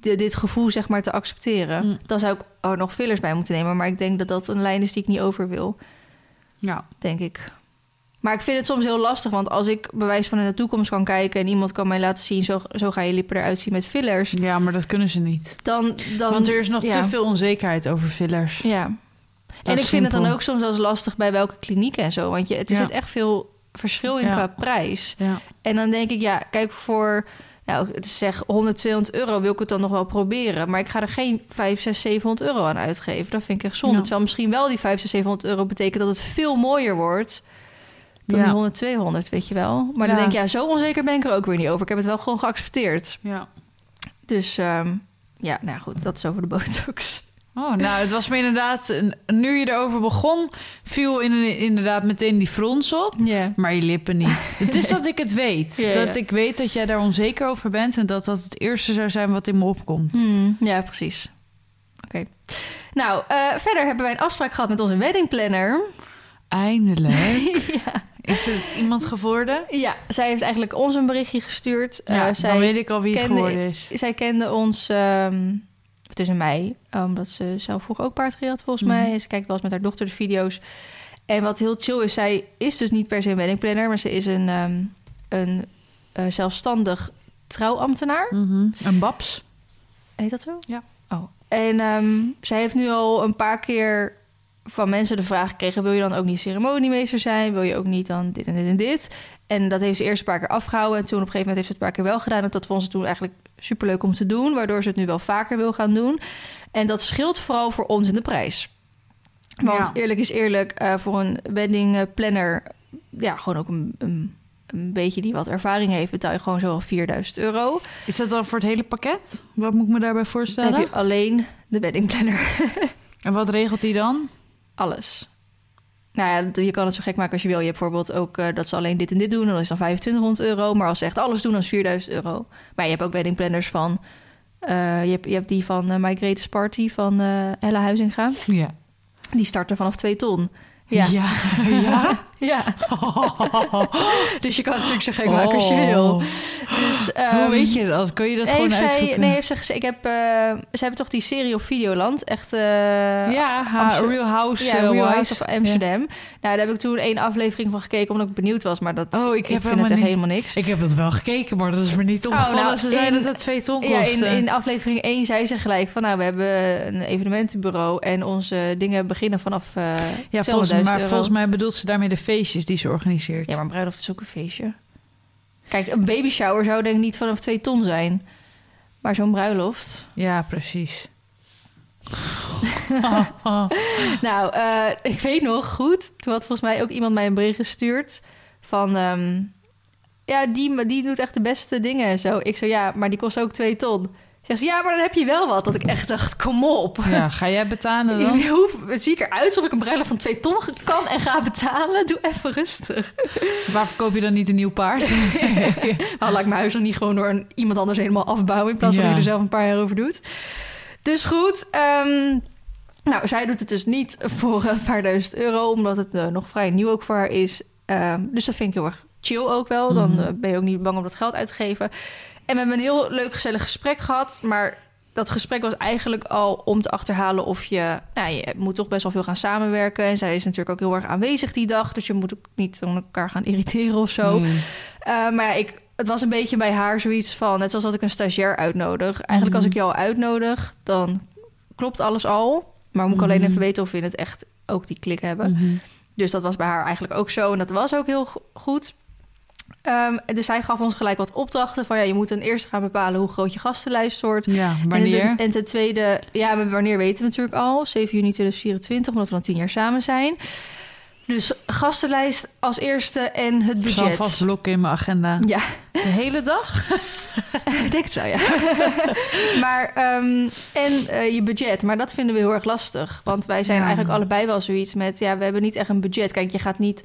di- dit gevoel zeg maar te accepteren. Mm. Dan zou ik er nog fillers bij moeten nemen. Maar ik denk dat dat een lijn is die ik niet over wil. Ja. denk ik. Maar ik vind het soms heel lastig, want als ik bewijs van in de toekomst kan kijken en iemand kan mij laten zien, zo, zo ga je lippen eruit zien met fillers, ja, maar dat kunnen ze niet. dan. dan Want er is nog ja. te veel onzekerheid over fillers. Ja. En ik is vind het dan ook soms wel eens lastig bij welke kliniek en zo, want je, er Ja. zit echt veel verschil in Ja. qua prijs. Ja. En dan denk ik, ja, kijk voor. Nou, zeg 100, 200 euro wil ik het dan nog wel proberen. Maar ik ga er geen 5, 6, 700 euro aan uitgeven. Dat vind ik echt zonde. Ja. Terwijl misschien wel die 5, 6, 700 euro betekent dat het veel mooier wordt. Dan Ja. die 100, 200, weet je wel. Maar dan denk ik, ja, zo onzeker ben ik er ook weer niet over. Ik heb het wel gewoon geaccepteerd. ja. Dus ehm, ja, nou goed, dat is over de botox. Oh, nou, het was me inderdaad... Nu je erover begon, viel in, inderdaad meteen die frons op. Maar je lippen niet. het is dat ik het weet. Dat ik weet dat jij daar onzeker over bent... en dat dat het eerste zou zijn wat in me opkomt. Hmm, ja, precies. Oké. Nou, eh, verder hebben wij een afspraak gehad met onze weddingplanner. Eindelijk. ja. Is het iemand geworden? ja, zij heeft eigenlijk ons een berichtje gestuurd. Eh, zij dan weet ik al wie het geworden is. zij kende ons ehm, tussen mij, omdat ze zelf vroeger ook paardrijden had volgens Mhm. mij. En ze kijkt wel eens met haar dochter de video's. En wat heel chill is, zij is dus niet per se een weddingplanner, maar ze is een, ehm, een eh, zelfstandig trouwambtenaar. Mhm. Een babs. Heet dat zo? Ja. Oh. En ehm, zij heeft nu al een paar keer van mensen de vraag gekregen: wil je dan ook niet ceremoniemeester zijn? Wil je ook niet dan dit en dit en dit? En dat heeft ze eerst een paar keer afgehouden. En toen op een gegeven moment heeft ze het een paar keer wel gedaan. En dat vond ze toen eigenlijk superleuk om te doen. Waardoor ze het nu wel vaker wil gaan doen. En dat scheelt vooral voor ons in de prijs. Want Ja. eerlijk is eerlijk, eh, voor een wedding eh, planner... ja, gewoon ook een, een, een beetje die wat ervaring heeft... betaal je gewoon zo al 4000 euro. Is dat dan voor het hele pakket? Wat moet ik me daarbij Dan voorstellen? heb je alleen de wedding planner. En wat regelt hij dan? Alles. Nou ja, je kan het zo gek maken als je wil. Je hebt bijvoorbeeld ook eh, dat ze alleen dit en dit doen. Dan is dan 2500 euro. Maar als ze echt alles doen, dan is 4000 euro. Maar je hebt ook weddingplanners van... eh, je, hebt, je hebt die van eh My Greatest Party van Hella Huizinga. Ja. Die starten vanaf 2 ton. Ja. Ja. ja? Ja. dus je kan het natuurlijk zo gek maken als je wil. Oh. Dus, Hoe ehm, weet je dat? Kun je dat gewoon zij, uitzoeken? nee, heeft ze gezegd, ik heb, eh, ze hebben toch die serie op Videoland, echt, eh, ja, Amsterdam- Real House ja, eh, Real. House of Amsterdam. Nou, daar heb ik toen één aflevering van gekeken omdat ik benieuwd was, maar dat, Oh, ik vind het helemaal echt niet- helemaal niks. Ik heb dat wel gekeken, maar dat is me niet opgevallen. nou, Ze zeiden dat het twee ton Ja, in, kostte. in aflevering 1 zei ze gelijk van, nou, we hebben een evenementenbureau en onze dingen beginnen vanaf eh ja, 200.000 volgens, maar volgens mij bedoelt ze daarmee de feestjes die ze organiseert. Ja, maar een bruiloft is ook een feestje. Kijk, een baby shower zou denk ik niet vanaf 2 ton zijn. Maar zo'n bruiloft... Ja, precies. Nou, eh, ik weet nog goed. Toen had volgens mij ook iemand mij een bericht gestuurd van... ehm, ja, die, die doet echt de beste dingen en zo. Ik zo, ja, maar die kost ook twee ton. Zegt ze, ja, maar dan heb je wel wat. Dat ik echt dacht, kom op. Ja, ga jij betalen dan? Ik hoef, het zie ik eruit alsof ik een bruiloft van twee ton kan en ga betalen. Doe even rustig. Waar verkoop je dan niet een nieuw paard? Nou, laat ik mijn huis nog niet gewoon door een, iemand anders helemaal afbouwen... in plaats van Ja. dat je er zelf een paar jaar over doet. Dus goed, ehm, nou, zij doet het dus niet voor een paar duizend euro... omdat het eh, nog vrij nieuw ook voor haar is. Ehm, dus dat vind ik heel erg chill ook wel. Dan Mhm. eh, ben je ook niet bang om dat geld uit te geven. En we hebben een heel leuk, gezellig gesprek gehad... maar dat gesprek was eigenlijk al om te achterhalen of je... Nou, je moet toch best wel veel gaan samenwerken. En zij is natuurlijk ook heel erg aanwezig die dag... dus je moet ook niet aan elkaar gaan irriteren of zo. Nee. Uh, maar ja, ik, het was een beetje bij haar zoiets van... net zoals dat ik een stagiair uitnodig. Eigenlijk als Mhm. ik jou uitnodig, dan klopt alles al. Maar moet ik alleen Mhm. even weten of we in het echt ook die klik hebben. Dus dat was bij haar eigenlijk ook zo. En dat was ook heel go- goed. Ehm, dus zij gaf ons gelijk wat opdrachten. Van ja, je moet ten eerste gaan bepalen hoe groot je gastenlijst wordt. Ja, En, wanneer? en ten tweede, ja, wanneer weten we natuurlijk al. 7 juni 2024, omdat we dan tien jaar samen zijn. Dus gastenlijst als eerste en het Ik zal budget. vast blokken in mijn agenda. Ja, De hele dag? ik denk het wel, ja. maar, ehm, en eh, je budget. Maar dat vinden we heel erg lastig. Want wij zijn Ja. eigenlijk allebei wel zoiets met... ja, we hebben niet echt een budget. Kijk, je gaat niet...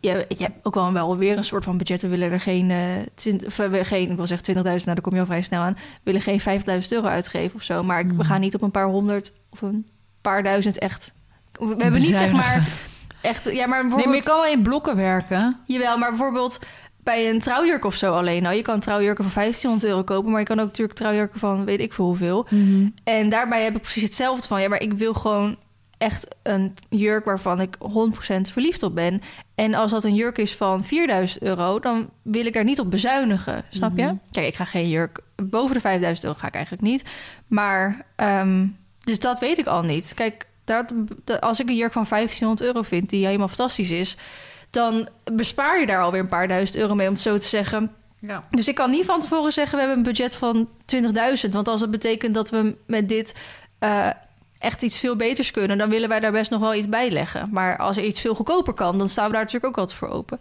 Je, je hebt ook wel, wel weer een soort van budget. We willen er geen, 20, of, eh, geen ik wil zeggen 20.000, nou daar kom je al vrij snel aan. We willen geen 5.000 euro uitgeven of zo. Maar Mm. we gaan niet op een paar honderd of een paar duizend echt... We hebben niet zeg maar echt... Ja, maar Nee, maar je kan wel in blokken werken. Jawel, maar bijvoorbeeld bij een trouwjurk of zo alleen. Nou, je kan trouwjurken van 1500 euro kopen, maar je kan ook natuurlijk trouwjurken van weet ik veel hoeveel. En daarbij heb ik precies hetzelfde van. Ja, maar ik wil gewoon echt een jurk waarvan ik 100% verliefd op ben. En als dat een jurk is van 4000 euro, dan wil ik daar niet op bezuinigen. Snap je? Mhm. Kijk, ik ga geen jurk boven de 5000 euro ga ik eigenlijk niet. Maar, ehm, dus dat weet ik al niet. Kijk, dat, als ik een jurk van 1500 euro vind die helemaal fantastisch is, dan bespaar je daar alweer een paar duizend euro mee, om het zo te zeggen. Ja. Dus ik kan niet van tevoren zeggen, we hebben een budget van 20.000. Want als dat betekent dat we met dit eh, echt iets veel beters kunnen... dan willen wij daar best nog wel iets bij leggen. Maar als er iets veel goedkoper kan, dan staan we daar natuurlijk ook altijd voor open.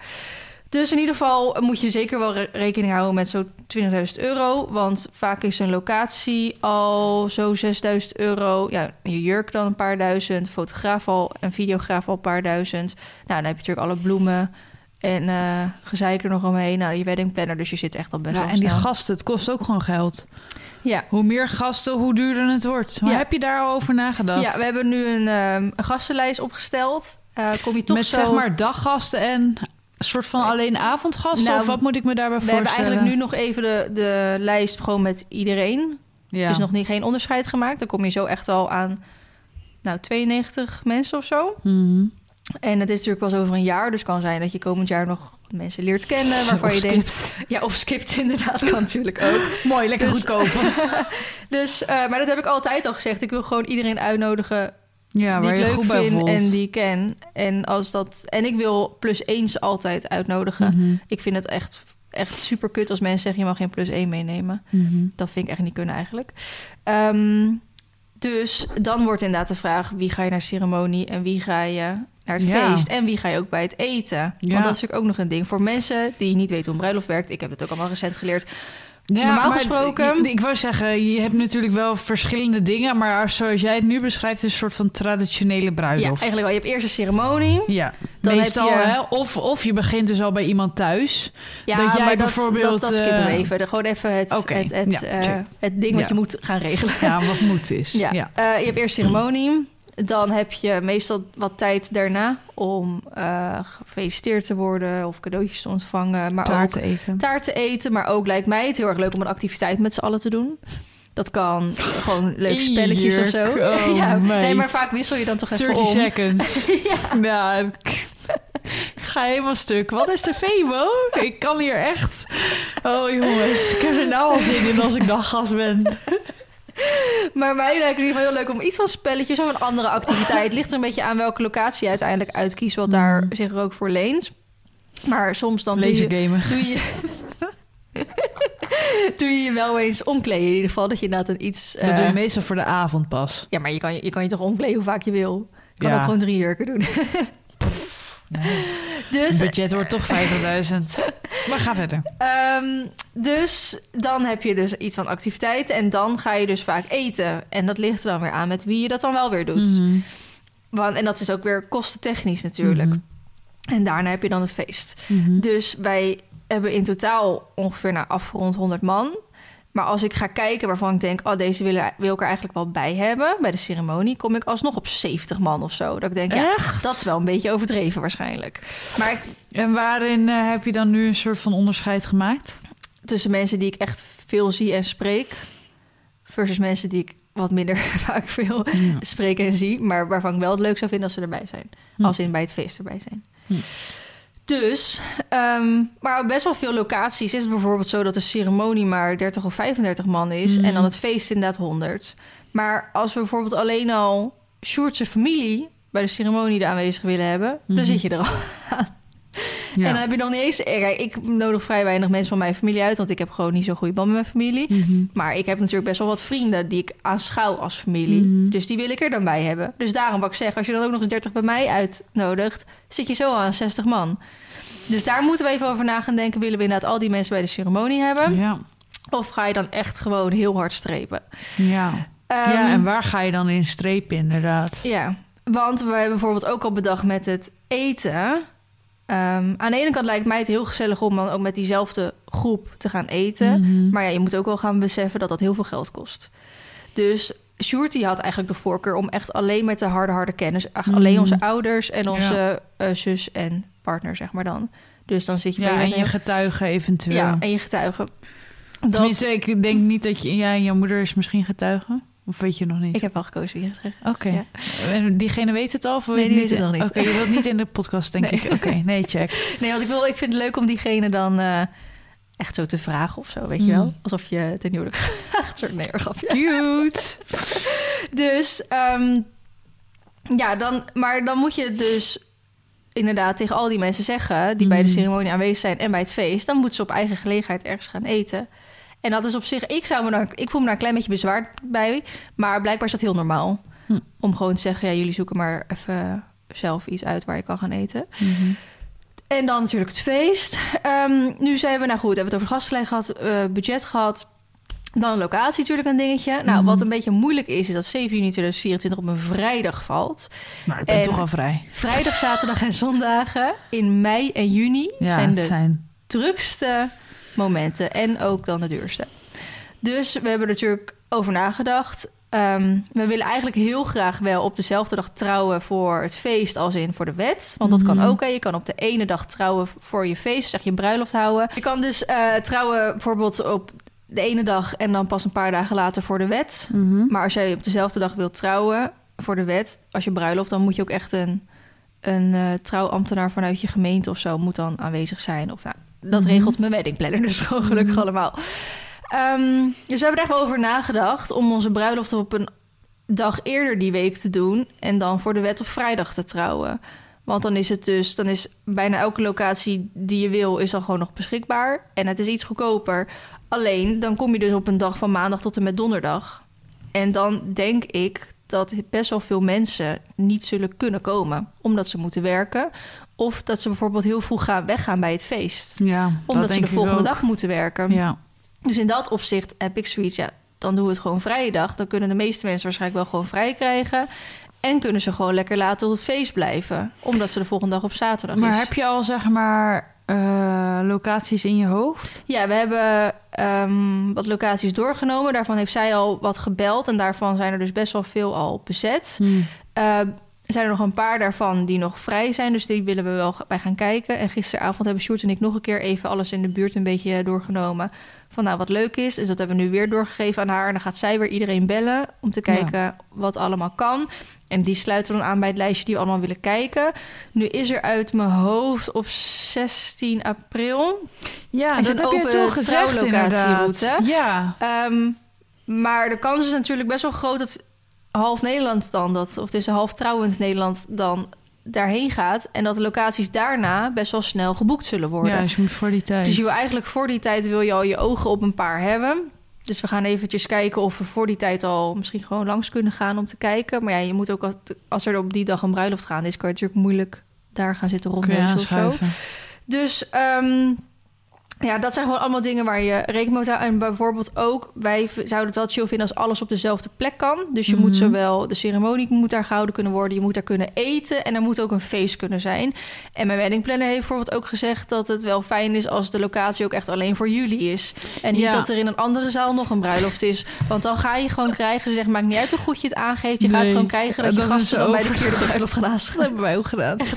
Dus in ieder geval moet je zeker wel re- rekening houden met zo'n 20.000 euro. Want vaak is een locatie al zo 6.000 euro. Ja, je jurk dan een paar duizend. Fotograaf al en videograaf al een paar duizend. Nou, dan heb je natuurlijk alle bloemen en eh gezeik er nog omheen. Nou, je weddingplanner, dus je zit echt al best Ja, wel en die gasten, het kost ook gewoon geld. Ja. Hoe meer gasten, hoe duurder het wordt. Maar Ja. heb je daar al over nagedacht? ja, we hebben nu een, een gastenlijst opgesteld. Eh, kom je toch Met zo... zeg maar daggasten en een soort van alleen avondgasten? Nou, of wat moet ik me daarbij we hebben voorstellen? eigenlijk nu nog even de, de lijst gewoon met iedereen. ja. Dus nog niet geen onderscheid gemaakt. Dan kom je zo echt al aan nou, 92 mensen of zo. Mhm. En het is natuurlijk pas over een jaar. Dus het kan zijn dat je komend jaar nog mensen leert kennen. Waarvan Of je denkt... skipt. Ja, of skipt inderdaad. Kan natuurlijk ook. Mooi, lekker Dus- goedkoop. Dus, eh, maar dat heb ik altijd al gezegd. Ik wil gewoon iedereen uitnodigen Ja, die ik leuk vind en die ik ken. En, als dat, en ik wil plus eens altijd uitnodigen. Mhm. Ik vind het echt, echt super kut als mensen zeggen... je mag geen plus één meenemen. Mhm. Dat vind ik echt niet kunnen eigenlijk. Ehm, dus dan wordt inderdaad de vraag... wie ga je naar ceremonie en wie ga je naar het Ja. feest... en wie ga je ook bij het eten. Ja. Want dat is natuurlijk ook nog een ding. Voor mensen die niet weten hoe een bruiloft werkt... ik heb het ook allemaal recent geleerd... Ja, Normaal maar gesproken- Ik, ik wou zeggen, je hebt natuurlijk wel verschillende dingen, maar als- zoals jij het nu beschrijft, is het een soort van traditionele Ja, bruiloft. eigenlijk wel. Je hebt eerst een ceremonie. Ja, Dan meestal heb je- hè, of, of je begint dus al bij iemand thuis. Ja, Dat jij maar bijvoorbeeld, Dat, dat skippen we eh, even. Gewoon even het, het, het, ja, eh, het ding wat Ja. je moet gaan regelen. Ja, wat moet is. Ja. Ja. Eh, je hebt eerst ceremonie. Dan heb je meestal wat tijd daarna om eh, gefeliciteerd te worden of cadeautjes te ontvangen. Maar Taart te eten. taart te eten. Maar ook lijkt mij het heel erg leuk om een activiteit met z'n allen te doen. Dat kan gewoon leuke spelletjes of zo. Oh, ja, nee, maar vaak wissel je dan toch even 30 om. seconds. ja. ga helemaal stuk. Wat is de Febo? Ik kan hier echt... Oh jongens, ik heb er nou al zin in als ik daggast ben. Maar mij lijkt het in ieder geval heel leuk om iets van spelletjes of een andere activiteit. Ligt er een beetje aan welke locatie je uiteindelijk uitkiest, wat daar Mhm. zich er ook voor leent. Maar soms dan doe je, doe je, doe je je wel eens omkleden. In ieder geval dat je inderdaad een iets... Dat doe je eh, meestal voor de avond pas. ja, maar je kan je, je kan je toch omkleden hoe vaak je wil. Je kan Ja. ook gewoon drie jurken doen. dus Het budget wordt toch 50.000. Maar ga verder. Ehm, dus dan heb je dus iets van activiteiten en dan ga je dus vaak eten. En dat ligt er dan weer aan met wie je dat dan wel weer doet. Mhm. Want, en dat is ook weer kostentechnisch natuurlijk. Mhm. En daarna heb je dan het feest. Mhm. Dus wij hebben in totaal ongeveer naar afgerond 100 man. Maar als ik ga kijken waarvan ik denk... oh, deze wil, er- wil ik er eigenlijk wel bij hebben... bij de ceremonie, kom ik alsnog op 70 man of zo. Dat ik denk, ja, Echt? dat is wel een beetje overdreven waarschijnlijk. Maar ik, En waarin eh, heb je dan nu een soort van onderscheid gemaakt? tussen mensen die ik echt veel zie en spreek... versus mensen die ik wat minder vaak veel spreek en zie... maar waarvan ik wel het leuk zou vinden als ze erbij zijn. Hm. Als in bij het feest erbij zijn. Hm. Dus, ehm, maar op best wel veel locaties is het bijvoorbeeld zo... dat de ceremonie maar 30 of 35 man is... En dan het feest inderdaad 100. Maar als we bijvoorbeeld alleen al Sjoerdse familie... bij de ceremonie de aanwezig willen hebben... Dan zit je er al aan. Ja. En dan heb je nog niet eens... eh, ik nodig vrij weinig mensen van mijn familie uit... want ik heb gewoon niet zo'n goede band met mijn familie. Mhm. Maar ik heb natuurlijk best wel wat vrienden die ik aanschouw als familie. Mhm. Dus die wil ik er dan bij hebben. Dus daarom wat ik zeg, als je dan ook nog eens 30 bij mij uitnodigt... zit je zo aan 60 man. Dus daar moeten we even over na gaan denken. Willen we inderdaad al die mensen bij de ceremonie hebben? Ja. Of ga je dan echt gewoon heel hard strepen? Ja. Ehm, ja, en waar ga je dan in strepen inderdaad? Ja, want we hebben bijvoorbeeld ook al bedacht met het eten. Ehm, aan de ene kant lijkt mij het heel gezellig om dan ook met diezelfde groep te gaan eten. Mhm. Maar ja, je moet ook wel gaan beseffen dat dat heel veel geld kost. Dus die had eigenlijk de voorkeur om echt alleen met de harde, harde kennis. Mhm. Alleen onze ouders en onze eh, zus en partner, zeg maar dan. Dus dan zit je bij Ja, en met je getuigen eventueel. ja, en je getuigen. Dat, Tenminste, ik denk niet dat je... Ja, je moeder is misschien getuige. Of weet je nog niet? ik heb wel gekozen wie je getuigen. Oké. Ja. En diegene weet het al? Of Nee, die het weet het nog niet. Oké, je wilt niet in de podcast, denk Nee. ik. Oké, nee, check. Nee, want ik, wil, ik vind het leuk om diegene dan eh, echt zo te vragen of zo, weet je Mm. wel? Alsof je ten huwelijk gaat. Nee, grapje. Cute. Dus, ehm, ja, dan, maar dan moet je dus inderdaad tegen al die mensen zeggen... die bij de Mm. ceremonie aanwezig zijn en bij het feest... dan moeten ze op eigen gelegenheid ergens gaan eten. En dat is op zich... Ik, zou me daar, ik voel me daar een klein beetje bezwaard bij... maar blijkbaar is dat heel normaal. Hm. Om gewoon te zeggen, ja, jullie zoeken maar even zelf iets uit... waar je kan gaan eten. Mhm. En dan natuurlijk het feest. Ehm, nu zijn we, nou goed, hebben we het over gastgeleid gehad, eh, budget gehad. Dan locatie natuurlijk een dingetje. Nou, Mhm. wat een beetje moeilijk is, is dat 7 juni 2024 op een vrijdag valt. Nou, ik ben En- toch al vrij. Vrijdag, zaterdag en zondagen in mei en juni Ja, zijn de zijn. drukste momenten en ook dan de duurste. Dus we hebben er natuurlijk over nagedacht. Ehm, we willen eigenlijk heel graag wel op dezelfde dag trouwen voor het feest als in voor de wet. Want dat kan Mhm. ook. Hè. Je kan op de ene dag trouwen voor je feest, zeg je een bruiloft houden. Je kan dus eh, trouwen bijvoorbeeld op de ene dag en dan pas een paar dagen later voor de wet. Mhm. Maar als jij op dezelfde dag wilt trouwen voor de wet, als je bruiloft, dan moet je ook echt een, een eh, trouwambtenaar vanuit je gemeente of zo moet dan aanwezig zijn. Of nou, dat Mhm. regelt mijn weddingplanner dus gewoon gelukkig Mhm. allemaal. Ehm, dus we hebben daar wel over nagedacht om onze bruiloft op een dag eerder die week te doen en dan voor de wet op vrijdag te trouwen. Want dan is het dus, dan is bijna elke locatie die je wil, is dan gewoon nog beschikbaar. En het is iets goedkoper. Alleen, dan kom je dus op een dag van maandag tot en met donderdag. En dan denk ik dat best wel veel mensen niet zullen kunnen komen. Omdat ze moeten werken. Of dat ze bijvoorbeeld heel vroeg gaan weggaan bij het feest. Ja, dat Omdat ze de volgende dag moeten werken. Ja. Dus in dat opzicht heb ik zoiets, ja, dan doen we het gewoon vrijdag. Dan kunnen de meeste mensen waarschijnlijk wel gewoon vrij krijgen. En kunnen ze gewoon lekker later op het feest blijven. Omdat ze de volgende dag op zaterdag Maar is. heb je al, zeg maar, eh, locaties in je hoofd? Ja, we hebben ehm, wat locaties doorgenomen. Daarvan heeft zij al wat gebeld. En daarvan zijn er dus best wel veel al bezet. Eh, er zijn er nog een paar daarvan die nog vrij zijn. Dus die willen we wel bij gaan kijken. En gisteravond hebben Sjoerd en ik nog een keer even alles in de buurt een beetje doorgenomen. Van nou, wat leuk is. Dus dat hebben we nu weer doorgegeven aan haar. En dan gaat zij weer iedereen bellen om te kijken wat allemaal kan. En die sluiten we dan aan bij het lijstje die we allemaal willen kijken. Nu is er uit mijn hoofd op 16 april Ja, Is dat een heb je open gezegd inderdaad. Ja. Ehm, maar de kans is natuurlijk best wel groot dat half Nederland dan dat, of tussen half trouwend Nederland dan daarheen gaat. En dat de locaties daarna best wel snel geboekt zullen worden. ja, dus je moet voor die tijd. dus je wil eigenlijk voor die tijd wil je al je ogen op een paar hebben. Dus we gaan eventjes kijken of we voor die tijd al misschien gewoon langs kunnen gaan om te kijken. Maar ja, je moet ook als- er op die dag een bruiloft gaan is, kan je natuurlijk moeilijk daar gaan zitten rondneuzen of zo. Dus ehm, ja, dat zijn gewoon allemaal dingen waar je rekening mee moet houden. En bijvoorbeeld ook, wij zouden het wel chill vinden als alles op dezelfde plek kan. Dus je Mhm. moet zowel, de ceremonie moet daar gehouden kunnen worden, je moet daar kunnen eten en er moet ook een feest kunnen zijn. En mijn weddingplanner heeft bijvoorbeeld ook gezegd dat het wel fijn is als de locatie ook echt alleen voor jullie is. En niet Ja. dat er in een andere zaal nog een bruiloft is. Want dan ga je gewoon krijgen, ze zeggen, maakt niet uit hoe goed je het aangeeft. Je gaat gewoon krijgen dat je gasten dan bij de vierde bruiloft gaan Dat aanschrijven. hebben wij ook gedaan.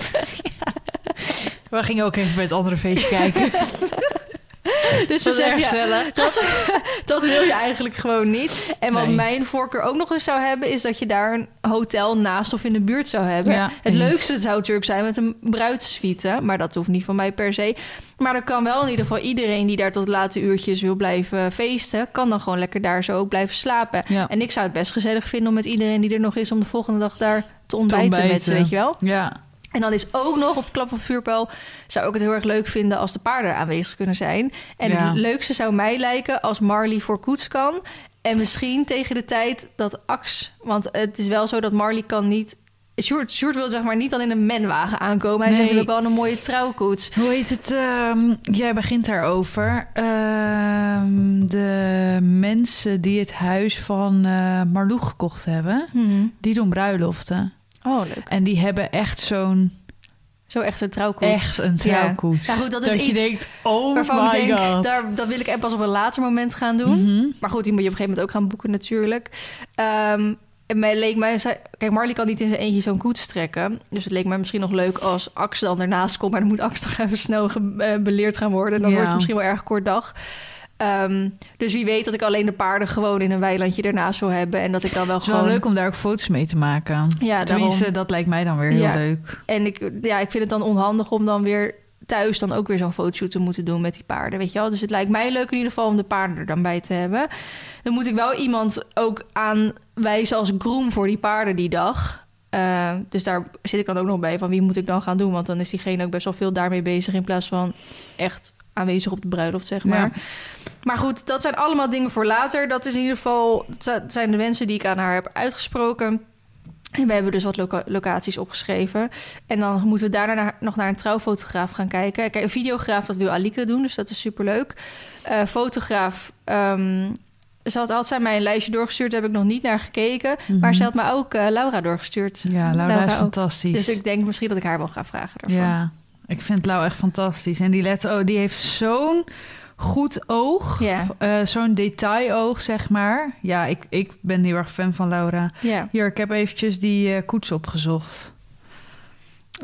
We gingen ook even bij het andere feestje kijken. Dus ze zeggen, ja. Dat, dat wil je eigenlijk gewoon niet. En wat Nee. mijn voorkeur ook nog eens zou hebben... is dat je daar een hotel naast of in de buurt zou hebben. Ja, het eens. leukste zou natuurlijk zijn met een bruidssuite. Maar dat hoeft niet van mij per se. Maar dan kan wel in ieder geval iedereen... die daar tot late uurtjes wil blijven feesten... kan dan gewoon lekker daar zo ook blijven slapen. Ja. En ik zou het best gezellig vinden om met iedereen die er nog is... om de volgende dag daar te ontbijten, met ze, ontbijten. weet je wel. Ja. En dan is ook nog op Klap van Vuurpijl... zou ik het heel erg leuk vinden als de paarden aanwezig kunnen zijn. En Ja. het leukste zou mij lijken als Marley voor koets kan. En misschien tegen de tijd dat Ax... Want het is wel zo dat Marley kan niet... Sjoerd, Sjoerd wil zeg maar niet dan in een menwagen aankomen. Hij Nee. zegt, wil wel een mooie trouwkoets. Hoe heet het? ehm, jij begint daarover. Ehm, de mensen die het huis van eh Marlou gekocht hebben, die doen bruiloften. Oh, leuk. En die hebben echt zo'n Zo echt een trouwkoets. echt een trouwkoets. Ja, goed, dat is je iets denkt, oh Waarvan my ik denk, god. daar, dat wil ik pas op een later moment gaan doen. Mhm. Maar goed, die moet je op een gegeven moment ook gaan boeken natuurlijk. Ehm en mij leek mij... Kijk, Marley kan niet in zijn eentje zo'n koets trekken. Dus het leek mij misschien nog leuk als Ax dan ernaast komt. Maar dan moet Ax toch even snel eh, beleerd gaan worden. Dan Ja. wordt het misschien wel erg kort dag. Ehm, dus wie weet dat ik alleen de paarden gewoon in een weilandje ernaast wil hebben. En dat ik dan wel Het is wel gewoon... leuk om daar ook foto's mee te maken. Ja, Tenminste, daarom. dat lijkt mij dan weer heel Ja. leuk. En ik, ja, ik vind het dan onhandig om dan weer thuis dan ook weer zo'n fotoshoot te moeten doen met die paarden, weet je wel. Dus het lijkt mij leuk in ieder geval om de paarden er dan bij te hebben. Dan moet ik wel iemand ook aanwijzen als groom voor die paarden die dag. Eh, dus daar zit ik dan ook nog bij van wie moet ik dan gaan doen. Want dan is diegene ook best wel veel daarmee bezig in plaats van echt aanwezig op de bruiloft, zeg maar. Ja. Maar goed, dat zijn allemaal dingen voor later. Dat is in ieder geval, dat zijn de wensen die ik aan haar heb uitgesproken. En we hebben dus wat loca- locaties opgeschreven. En dan moeten we daarna naar- nog naar een trouwfotograaf gaan kijken. Kijk, een videograaf, dat wil Alike doen, dus dat is superleuk. Eh fotograaf, ehm, ze had, zij mij een lijstje doorgestuurd, daar heb ik nog niet naar gekeken. Mhm. Maar ze had me ook eh, Laura doorgestuurd. Ja, Laura, is ook. fantastisch. Dus ik denk misschien dat ik haar wel ga vragen daarvoor. Ja, ik vind Lau echt fantastisch. En die let, oh, die heeft zo'n goed oog. Ja, Eh, zo'n detailoog, zeg maar. Ja, ik, ik ben heel erg fan van Laura. Hier, ik heb eventjes die eh, koets opgezocht.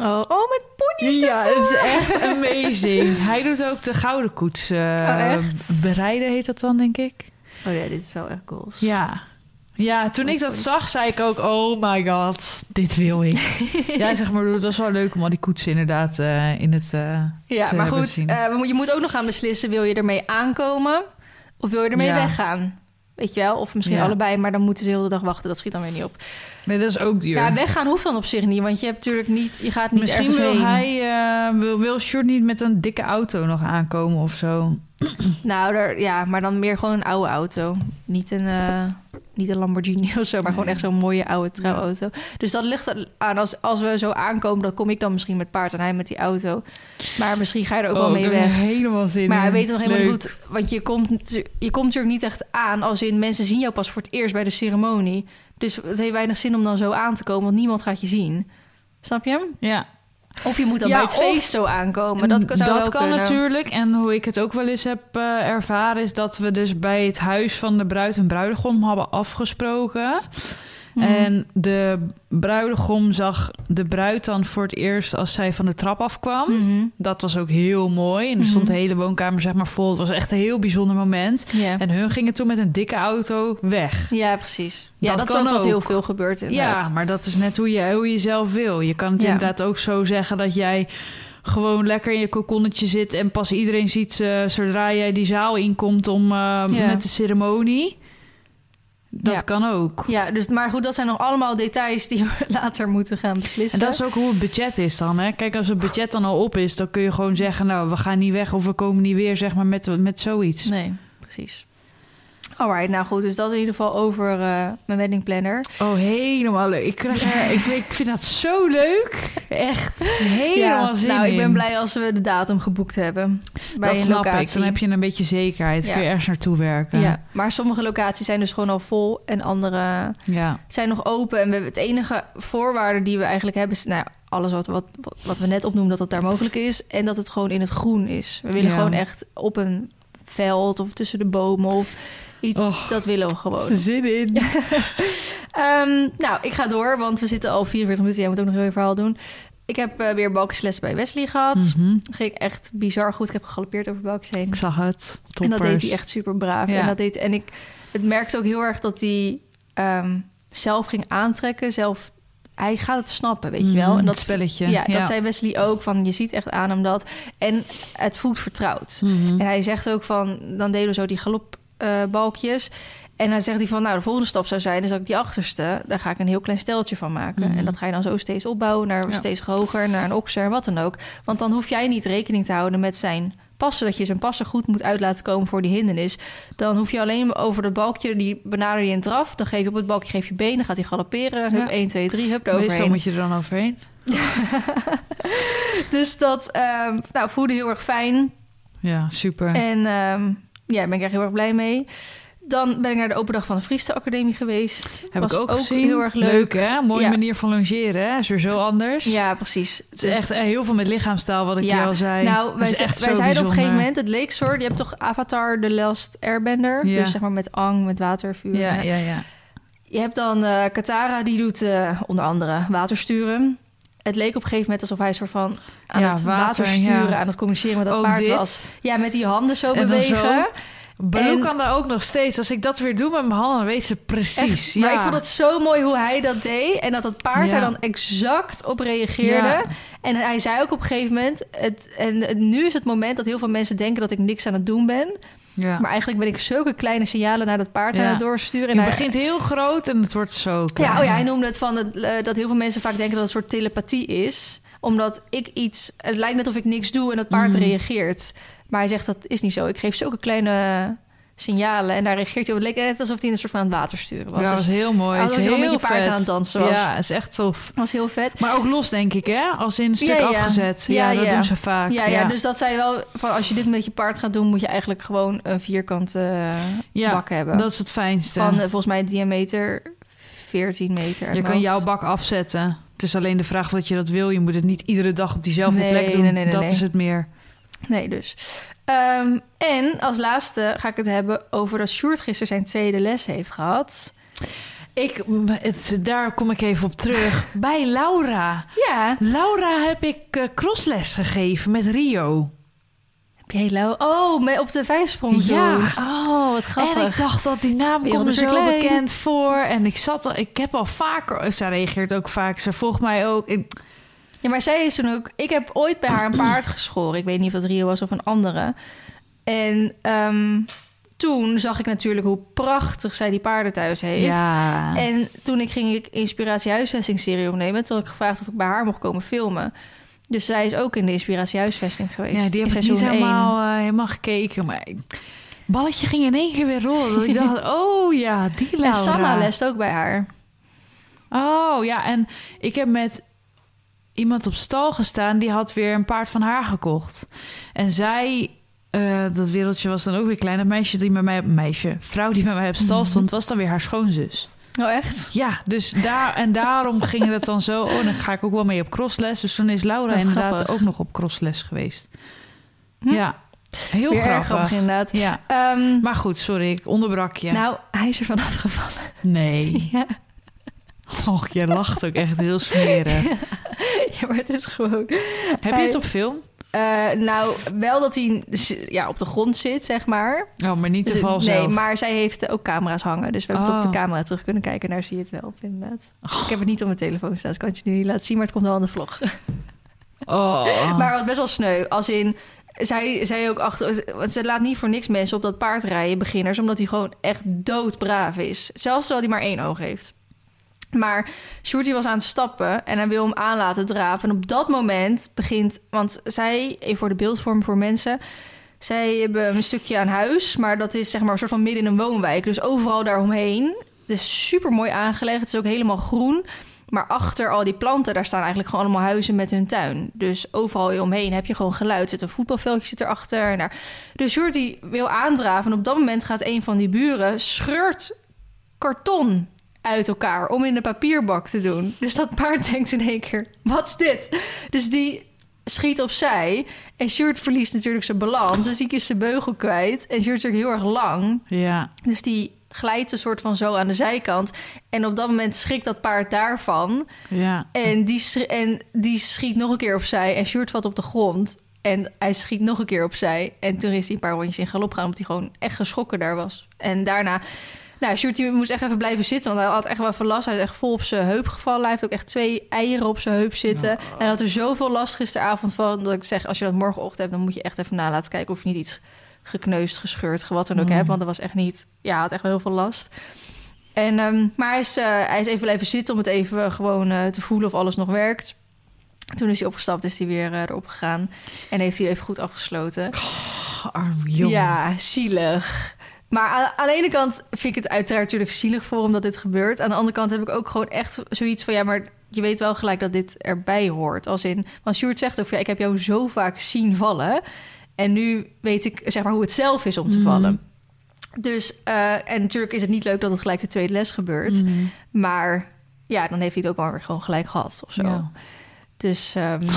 Oh, oh met pony's Ja, ervoor. het is echt amazing. Hij doet ook de gouden koets. eh, Oh? Bereiden heet dat dan, denk ik. Oh ja, dit is wel echt goals. Ja. Ja, toen ik dat zag, zei ik ook... Oh my god, dit wil ik. ja, zeg maar, het was wel leuk om al die koetsen inderdaad eh, in het... eh, Ja, maar goed, eh, je moet ook nog gaan beslissen... wil je ermee aankomen of wil je ermee Ja. weggaan? Weet je wel? Of misschien Ja. allebei, maar dan moeten ze heel de dag wachten. Dat schiet dan weer niet op. Nee, dat is ook duur. Ja, weggaan hoeft dan op zich niet, want je hebt natuurlijk niet... Je gaat niet Misschien ergens wil heen. hij... eh, wil, wil Sjoerd niet met een dikke auto nog aankomen of zo. Nou, daar, ja, maar dan meer gewoon een oude auto. Niet een, niet een Lamborghini of zo, maar gewoon echt zo'n mooie oude trouwauto. Dus dat ligt aan. Als, als we zo aankomen, dan kom ik dan misschien met paard en hij met die auto. Maar misschien ga je er ook wel Oh, mee weg. helemaal zin Maar hij weet nog helemaal goed. Want je komt, je komt natuurlijk niet echt aan als in mensen zien jou pas voor het eerst bij de ceremonie. Dus het heeft weinig zin om dan zo aan te komen, want niemand gaat je zien. Snap je? Ja, Of je moet dan Ja, bij het feest zo aankomen. Dat kan, zou dat kan natuurlijk. En hoe ik het ook wel eens heb eh, ervaren... is dat we dus bij het huis van de bruid en bruidegom hadden afgesproken. Mhm. En de bruidegom zag de bruid dan voor het eerst... als zij van de trap afkwam. Mhm. Dat was ook heel mooi. En er stond de hele woonkamer zeg maar vol. Het was echt een heel bijzonder moment. En hun gingen toen met een dikke auto weg. ja, precies. Ja, Dat dat, kan ook heel veel gebeurt inderdaad. Ja, maar dat is net hoe je, hoe je zelf wil. Je kan het Ja. inderdaad ook zo zeggen dat jij gewoon lekker in je kokonnetje zit en pas iedereen ziet eh, zodra jij die zaal inkomt om eh, met de ceremonie. Dat Ja. kan ook. Ja, dus, maar goed, dat zijn nog allemaal details die we later moeten gaan beslissen. En dat is ook hoe het budget is dan. Hè? Kijk, als het budget dan al op is, dan kun je gewoon zeggen: Nou, we gaan niet weg of we komen niet weer, zeg maar, met, met zoiets. Nee, precies. Alright, nou goed, dus dat in ieder geval over eh, mijn wedding planner. Oh, helemaal leuk. Ik, krijg ik, ik vind dat zo leuk. Echt helemaal zin nou, ik ben blij als we de datum geboekt hebben. Bij dat een snap locatie. ik. Dan heb je een beetje zekerheid. Ja. kun je ergens naartoe werken. Ja, maar sommige locaties zijn dus gewoon al vol en andere ja. zijn nog open. En we hebben het enige voorwaarde die we eigenlijk hebben is, nou, ja, alles wat, wat, wat, we net opnoemen, dat het daar mogelijk is. En dat het gewoon in het groen is. We willen Ja. gewoon echt op een veld of tussen de bomen of iets. Dat willen we gewoon. Zin in. Ehm, nou, ik ga door, want we zitten al 44 minuten. Jij moet ook nog een verhaal doen. Ik heb eh, weer balkjesles bij Wesley gehad. Mhm. Ging echt bizar goed. Ik heb gegalopeerd over balkjes heen. Ik zag het. En Toppers. dat deed hij echt super braaf. Ja. En, dat deed, en ik het merkte ook heel erg dat hij ehm, zelf ging aantrekken. Zelf, hij gaat het snappen, weet je wel. Mhm, En dat spelletje. Ja, dat zei Wesley ook. Van, je ziet echt aan hem dat. En het voelt vertrouwd. Mhm. En hij zegt ook van, dan deden we zo die galopbalkjes. En dan zegt hij van, nou, de volgende stap zou zijn... dus dat ik die achterste, daar ga ik een heel klein steltje van maken. Mhm. En dat ga je dan zo steeds opbouwen naar Ja. steeds hoger... naar een okser, wat dan ook. Want dan hoef jij niet rekening te houden met zijn passen... dat je zijn passen goed moet uit laten komen voor die hindernis. Dan hoef je alleen over dat balkje, die benader je in draf... dan geef je op het balkje geef je benen, dan gaat hij galopperen. Hup, Ja. 1, 2, 3, hup, Meestal eroverheen. moet je er dan overheen. Dus dat ehm, nou, voelde heel erg fijn. Ja, super. En ehm, ja, daar ben ik echt heel erg blij mee. Dan ben ik naar de open dag van de Frieste Academie geweest. Heb Was ik ook, gezien. heel erg leuk. hè? Mooie Ja. manier van longeren, hè? Is weer zo anders. Ja, precies. Het is echt eh, heel veel met lichaamstaal, wat ik Ja. je al zei. Nou, wij, echt wij zo zeiden op een gegeven moment, het leek soort... Je hebt toch Avatar, The Last Airbender? Ja. Dus zeg maar met Ang, met water, vuur. Ja, ja, ja. Je hebt dan eh, Katara, die doet eh, onder andere watersturen. Het leek op een gegeven moment alsof hij soort van aan Ja, het water, watersturen, ja. aan het communiceren met dat Ook paard dit. was. Ja, met die handen zo En bewegen. Baloo En- kan daar ook nog steeds. Als ik dat weer doe met mijn handen, weet ze precies. Echt, ja. Maar ik vond het zo mooi hoe hij dat deed. En dat het paard Ja. daar dan exact op reageerde. Ja. En hij zei ook op een gegeven moment... Het, en het- nu is het moment dat heel veel mensen denken dat ik niks aan het doen ben. Ja. Maar eigenlijk ben ik zulke kleine signalen naar dat paard Ja. aan het doorsturen. En je hij- begint heel groot en het wordt zo klein. Ja, oh ja, hij noemde het van het, eh, dat heel veel mensen vaak denken dat het een soort telepathie is. Omdat ik iets... Het lijkt net of ik niks doe en het paard Mhm. reageert. Maar hij zegt dat is niet zo. Ik geef zulke kleine signalen en daar reageert hij op. Het leek net alsof hij in een soort van aan het water sturen was. Ja, dat Dus was heel mooi. Alsof is je met paard vet. aan het dansen was. Ja, is echt tof. was heel vet. Maar ook los, denk ik, hè? Als in een stuk Ja, ja. afgezet. Ja, Ja, dat doen ze vaak. Ja, ja, dus dat zei wel van als je dit met je paard gaat doen, moet je eigenlijk gewoon een vierkante Ja, bak hebben. dat is het fijnste. Van eh, volgens mij diameter 14 meter. je kan hoofd. jouw bak afzetten. Het is alleen de vraag wat je dat wil. Je moet het niet iedere dag op diezelfde Nee, plek doen. nee, nee, nee, dat is het meer. Nee, dus. Ehm, en als laatste ga ik het hebben over dat Sjoerd gisteren zijn tweede les heeft gehad. Ik, het, daar kom ik even op terug. Bij Laura. Ja. Laura heb ik eh, crossles gegeven met Rio. Heb jij Lau? Oh, met- op de vijfsprong. Ja. Oh, wat grappig. En ik dacht dat die naam Wereld komt er zo klein. bekend voor. En ik zat al, ik heb al vaker, ze reageert ook vaak. Ze volgt mij ook. Ik- Ja, maar zij is toen ook... Ik heb ooit bij haar een paard geschoren. Ik weet niet of dat Rio was of een andere. En ehm, toen zag ik natuurlijk hoe prachtig zij die paarden thuis heeft. ja. En toen ik ging ik Inspiratie Huisvesting-serie opnemen... toen had ik gevraagd of ik bij haar mocht komen filmen. Dus zij is ook in de Inspiratie Huisvesting geweest. ja, die heb ik niet helemaal, eh, helemaal gekeken. Maar balletje ging in één keer weer rollen. Dat ik dacht, oh ja, die Laura. En Sanna lest ook bij haar. Oh ja, en ik heb met iemand op stal gestaan... die had weer een paard van haar gekocht. En zij... eh, dat wereldje was dan ook weer klein. Dat meisje die met mij... Meisje, vrouw die met mij op stal Mhm. stond... was dan weer haar schoonzus. Oh, echt? Ja, dus daar en daarom ging het dan zo. Oh, dan ga ik ook wel mee op crossles. Dus toen is Laura Wat inderdaad grappig. ook nog op crossles geweest. Hm. Ja, heel Weer erg grappig. grappig inderdaad. Ja, Ehm, maar goed, sorry, ik onderbrak je. Nou, hij is ervan afgevallen. nee. Ja. Och, jij lacht ook echt heel smerig. ja, maar het is gewoon... Heb je het op film? Eh, nou, wel dat hij ja, op de grond zit, zeg maar. Oh, maar niet de val nee, zelf. maar zij heeft ook camera's hangen. Dus we hebben het op de Oh. camera terug kunnen kijken. En daar zie je het wel op, inderdaad. Ik heb het niet op mijn telefoon staan, dus kan het je nu niet laten zien. Maar het komt wel aan de vlog. Oh. Maar het was best wel sneu. Als in, zij zei ook achter... Want ze laat niet voor niks mensen op dat paard rijden, beginners. Omdat hij gewoon echt doodbraaf is. Zelfs terwijl hij maar één oog heeft. Maar Shorty was aan het stappen en hij wil hem aan laten draven. En op dat moment begint... Want zij, even voor de beeldvorm voor mensen... Zij hebben een stukje aan huis, maar dat is zeg maar een soort van midden in een woonwijk. Dus overal daaromheen. Het is super mooi aangelegd. Het is ook helemaal groen. Maar achter al die planten, daar staan eigenlijk gewoon allemaal huizen met hun tuin. Dus overal omheen heb je gewoon geluid. Zit een voetbalveldje zit erachter. En daar. Dus Jordi wil aandraven. En op dat moment gaat een van die buren scheurt karton uit elkaar om in de papierbak te doen. Dus dat paard denkt in één keer, wat is dit? Dus die schiet opzij. En Sjoerd verliest natuurlijk zijn balans. Dus die is zijn beugel kwijt. En Sjoerd is ook heel erg lang. Ja, Dus die glijdt een soort van zo aan de zijkant. En op dat moment schrikt dat paard daarvan. ja. En die, en die schiet nog een keer opzij. En Sjoerd valt op de grond. En hij schiet nog een keer opzij. En toen is hij een paar rondjes in galop gaan... omdat hij gewoon echt geschrokken daar was. En daarna... Nou, Sjoerd moest echt even blijven zitten... want hij had echt wel even last. Hij is echt vol op zijn heup gevallen. Hij heeft ook echt twee eieren op zijn heup zitten. En hij had er zoveel last gisteravond van... dat ik zeg, als je dat morgenochtend hebt... dan moet je echt even na laten kijken... of je niet iets gekneusd, gescheurd, wat dan ook Mm. heb. Want dat was echt niet... Ja, hij had echt wel heel veel last. En, ehm, maar hij is, eh, hij is even blijven zitten om het even gewoon eh, te voelen of alles nog werkt. Toen is hij opgestapt, is hij weer eh, erop gegaan. En heeft hij even goed afgesloten. Arm jongen. Ja, zielig. Maar aan, aan de ene kant vind ik het uiteraard natuurlijk zielig voor hem dat dit gebeurt. Aan de andere kant heb ik ook gewoon echt zoiets van... ja, maar je weet wel gelijk dat dit erbij hoort. Als in, want Sjoerd zegt ook ja, ik heb jou zo vaak zien vallen. En nu weet ik zeg maar hoe het zelf is om te Mhm. vallen. Dus, eh, en natuurlijk is het niet leuk dat het gelijk de tweede les gebeurt. Mhm. Maar ja, dan heeft hij het ook wel weer gewoon gelijk gehad of zo. Ja. Dus ehm,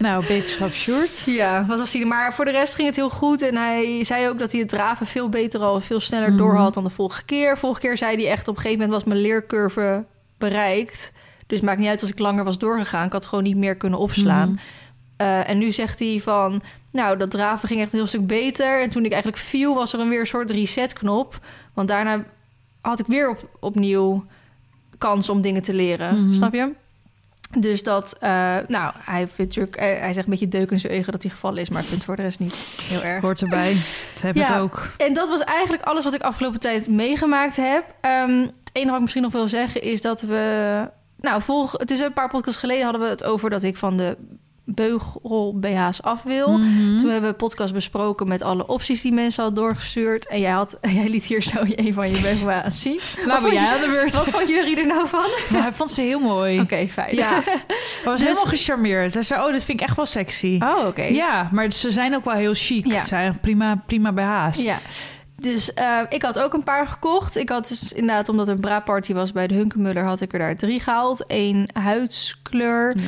Nou, beterschap Sjoerd. ja, wat was hij? Maar voor de rest ging het heel goed. En hij zei ook dat hij het draven veel beter al, veel sneller Mhm. door had dan de vorige keer. Vorige keer zei hij echt op een gegeven moment was mijn leercurve bereikt. Dus het maakt niet uit als ik langer was doorgegaan. Ik had gewoon niet meer kunnen opslaan. Mhm. Eh, en nu zegt hij van, nou, dat draven ging echt een heel stuk beter. En toen ik eigenlijk viel, was er een weer een soort resetknop. Want daarna had ik weer op, opnieuw kans om dingen te leren. Mhm. Snap je? Dus dat, eh, nou, hij vindt natuurlijk, eh, hij zegt een beetje deuk in zijn eigen dat hij gevallen is, maar ik vind het voor de rest niet heel erg. Hoort erbij. Dat heb Ja. ik ook. En dat was eigenlijk alles wat ik afgelopen tijd meegemaakt heb. Ehm, het enige wat ik misschien nog wil zeggen is dat we... Nou, volg, het is een paar podcasts geleden hadden we het over dat ik van de beugel BH's af wil. Mhm. Toen hebben we een podcast besproken met alle opties die mensen hadden doorgestuurd. En jij, had, jij liet hier zo een van je beugel BH's zien. Nou, jij aan de beurt. Wat vond jullie er nou van? Maar hij vond ze heel mooi. Oké, fijn. Ja, hij was Dus- helemaal gecharmeerd. Hij zei, oh, dit vind ik echt wel sexy. Oh, oké. Ja, maar ze zijn ook wel heel chic. Ja. Het zijn prima, prima BH's. Ja. Dus eh, ik had ook een paar gekocht. Ik had dus inderdaad, omdat er een braadparty was bij de Hunkemuller, had ik er daar drie gehaald. Eén huidskleur, Ja.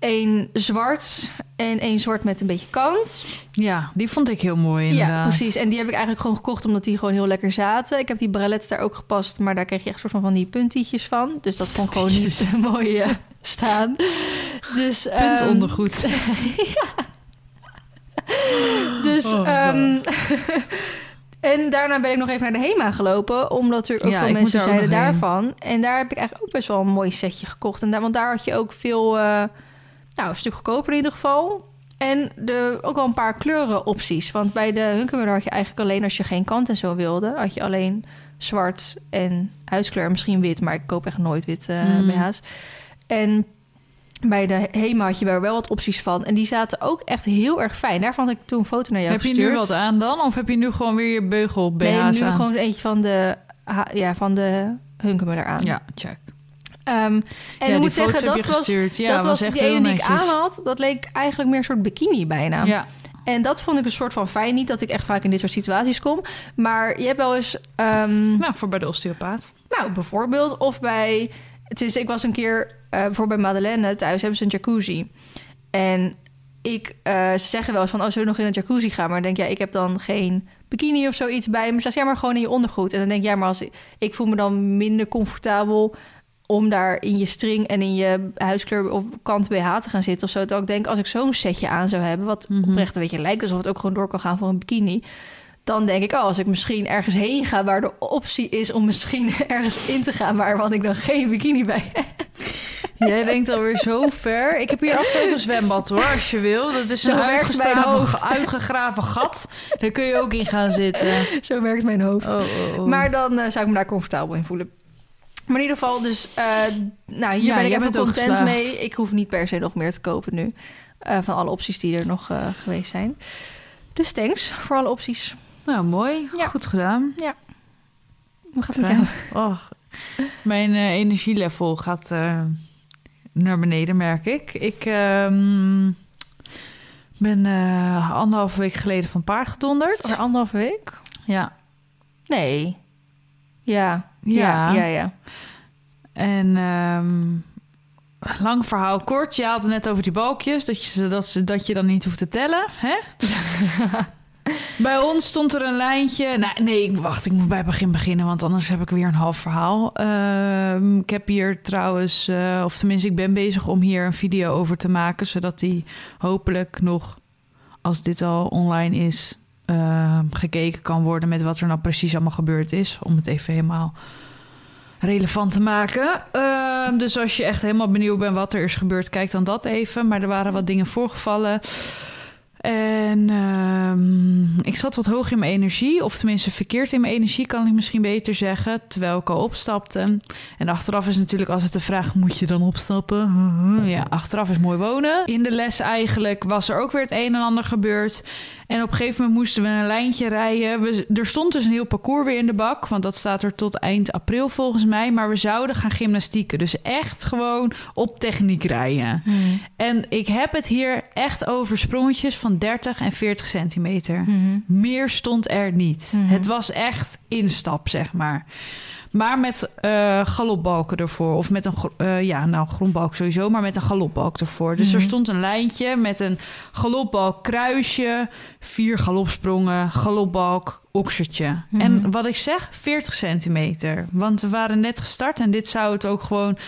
Één zwart en één zwart met een beetje kant. Ja, die vond ik heel mooi inderdaad. Ja, precies. En die heb ik eigenlijk gewoon gekocht omdat die gewoon heel lekker zaten. Ik heb die bralets daar ook gepast, maar daar kreeg je echt soort van van die puntietjes van. Dus dat kon gewoon niet mooi eh, staan. Dus, ehm, Puntondergoed. Dus, Oh, ehm, en daarna ben ik nog even naar de HEMA gelopen, omdat er ook Ja, veel mensen zeiden daarvan. En daar heb ik eigenlijk ook best wel een mooi setje gekocht. En daar, want daar had je ook veel, eh, nou, een stuk goedkoper in ieder geval. En de, ook wel een paar kleurenopties. Want bij de Hunkemuller had je eigenlijk alleen als je geen kant en zo wilde, had je alleen zwart en huidskleur, misschien wit, maar ik koop echt nooit wit eh Mm. BH's. En bij de HEMA had je daar wel wat opties van. En die zaten ook echt heel erg fijn. Daarvan had ik toen een foto naar jou Heb je gestuurd. nu wat aan dan? Of heb je nu gewoon weer je beugel BH's Nee, nu aan? gewoon eentje van de, ja, van de Hunkemuller aan. Ja, check. Ehm, en ja, ik moet zeggen, dat je was. Ja, dat was echt die ene die ik aan had. Dat leek eigenlijk meer een soort bikini bijna. Ja, En dat vond ik een soort van fijn. Niet dat ik echt vaak in dit soort situaties kom. Maar je hebt wel eens... ehm, nou, voor bij de osteopaat. Nou, bijvoorbeeld. Of bij... Is, ik was een keer eh bijvoorbeeld bij Madeleine thuis. Hebben ze een jacuzzi. En ik... eh, ze zeggen wel eens van... Oh, zullen we nog in een jacuzzi gaan? Maar dan denk ja, ik heb dan geen bikini of zoiets bij me. Ze zeggen, ja, maar gewoon in je ondergoed. En dan denk ik, ja, maar als ik, ik voel me dan minder comfortabel om daar in je string en in je huidskleur of kant BH te gaan zitten of zo. Dat ik denk, als ik zo'n setje aan zou hebben, wat Mhm. oprecht een beetje lijkt alsof het ook gewoon door kan gaan voor een bikini. Dan denk ik, oh, als ik misschien ergens heen ga waar de optie is om misschien ergens in te gaan, maar wat ik dan geen bikini bij heb. Jij denkt alweer zo ver. Ik heb hier achter ook een zwembad hoor, als je wil. Dat is Zo een uitgegraven, uitgegraven gat. Daar kun je ook in gaan zitten. Zo werkt mijn hoofd. Oh, oh, oh. Maar dan eh, zou ik me daar comfortabel in voelen. Maar in ieder geval, dus, eh, nou, hier Ja, ben ik even content mee. Ik hoef niet per se nog meer te kopen nu. eh, van alle opties die er nog eh, geweest zijn. Dus thanks voor alle opties. Nou, mooi. Ja. Goed gedaan. Hoe gaat het met jou? Och, mijn energielevel gaat naar beneden, merk ik. Ik ehm, ben anderhalve week geleden van paard gedonderd. Voor anderhalve week? Ja. Nee. Ja. Ja. Ja, ja. En ehm, lang verhaal kort. Je had het net over die balkjes. Dat je, dat, ze, dat je dan niet hoeft te tellen. Hè? bij ons stond er een lijntje. Nou, nee, ik- wacht. Ik moet bij het begin beginnen. Want anders heb ik weer een half verhaal. Ehm, ik heb hier trouwens... eh, of tenminste, ik ben bezig om hier een video over te maken. Zodat die hopelijk nog... Als dit al online is... ehm, gekeken kan worden met wat er nou precies allemaal gebeurd is. Om het even helemaal relevant te maken. Ehm, dus als je echt helemaal benieuwd bent wat er is gebeurd, kijk dan dat even. Maar er waren wat dingen voorgevallen. En ehm, ik zat wat hoog in mijn energie, of tenminste verkeerd in mijn energie, kan ik misschien beter zeggen, terwijl ik al opstapte. En achteraf is natuurlijk altijd de vraag, moet je dan opstappen? Ja, achteraf is mooi wonen. In de les eigenlijk was er ook weer het een en ander gebeurd. En op een gegeven moment moesten we een lijntje rijden. We, er stond dus een heel parcours weer in de bak, want dat staat er tot eind april volgens mij. Maar we zouden gaan gymnastieken, dus echt gewoon op techniek rijden. Hmm. En ik heb het hier echt over sprongetjes van 30 en 40 centimeter. Hmm. Meer stond er niet. Mhm. Het was echt instap, zeg maar. Maar met eh galopbalken ervoor. Of met een, eh, ja, nou, grondbalk sowieso, maar met een galopbalk ervoor. Dus er Mhm. stond een lijntje met een galopbalk kruisje, vier galopsprongen, galopbalk, oksertje. Mhm. En wat ik zeg, 40 centimeter. Want we waren net gestart en dit zou het ook gewoon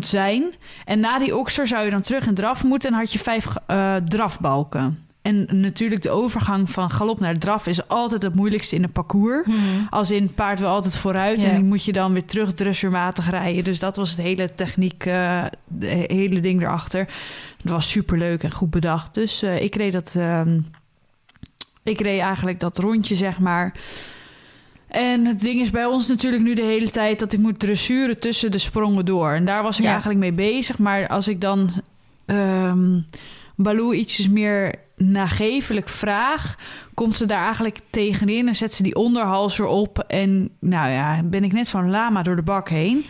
zijn. En na die okser zou je dan terug in draf moeten en had je vijf eh, drafbalken. En natuurlijk de overgang van galop naar draf is altijd het moeilijkste in een parcours. Hmm. Als in paard wil altijd vooruit en die moet je dan weer terug dressuurmatig rijden. Dus dat was het hele techniek, eh de hele ding erachter. Het was superleuk en goed bedacht. Dus eh, ik reed dat, ehm, ik reed eigenlijk dat rondje zeg maar. En het ding is bij ons natuurlijk nu de hele tijd dat ik moet dressuren tussen de sprongen door. En daar was ik Ja. eigenlijk mee bezig. Maar als ik dan ehm Baloo ietsjes meer nagevelijk vraag, komt ze daar eigenlijk tegenin en zet ze die onderhals erop. En nou ja, ben ik net zo'n lama door de bak heen.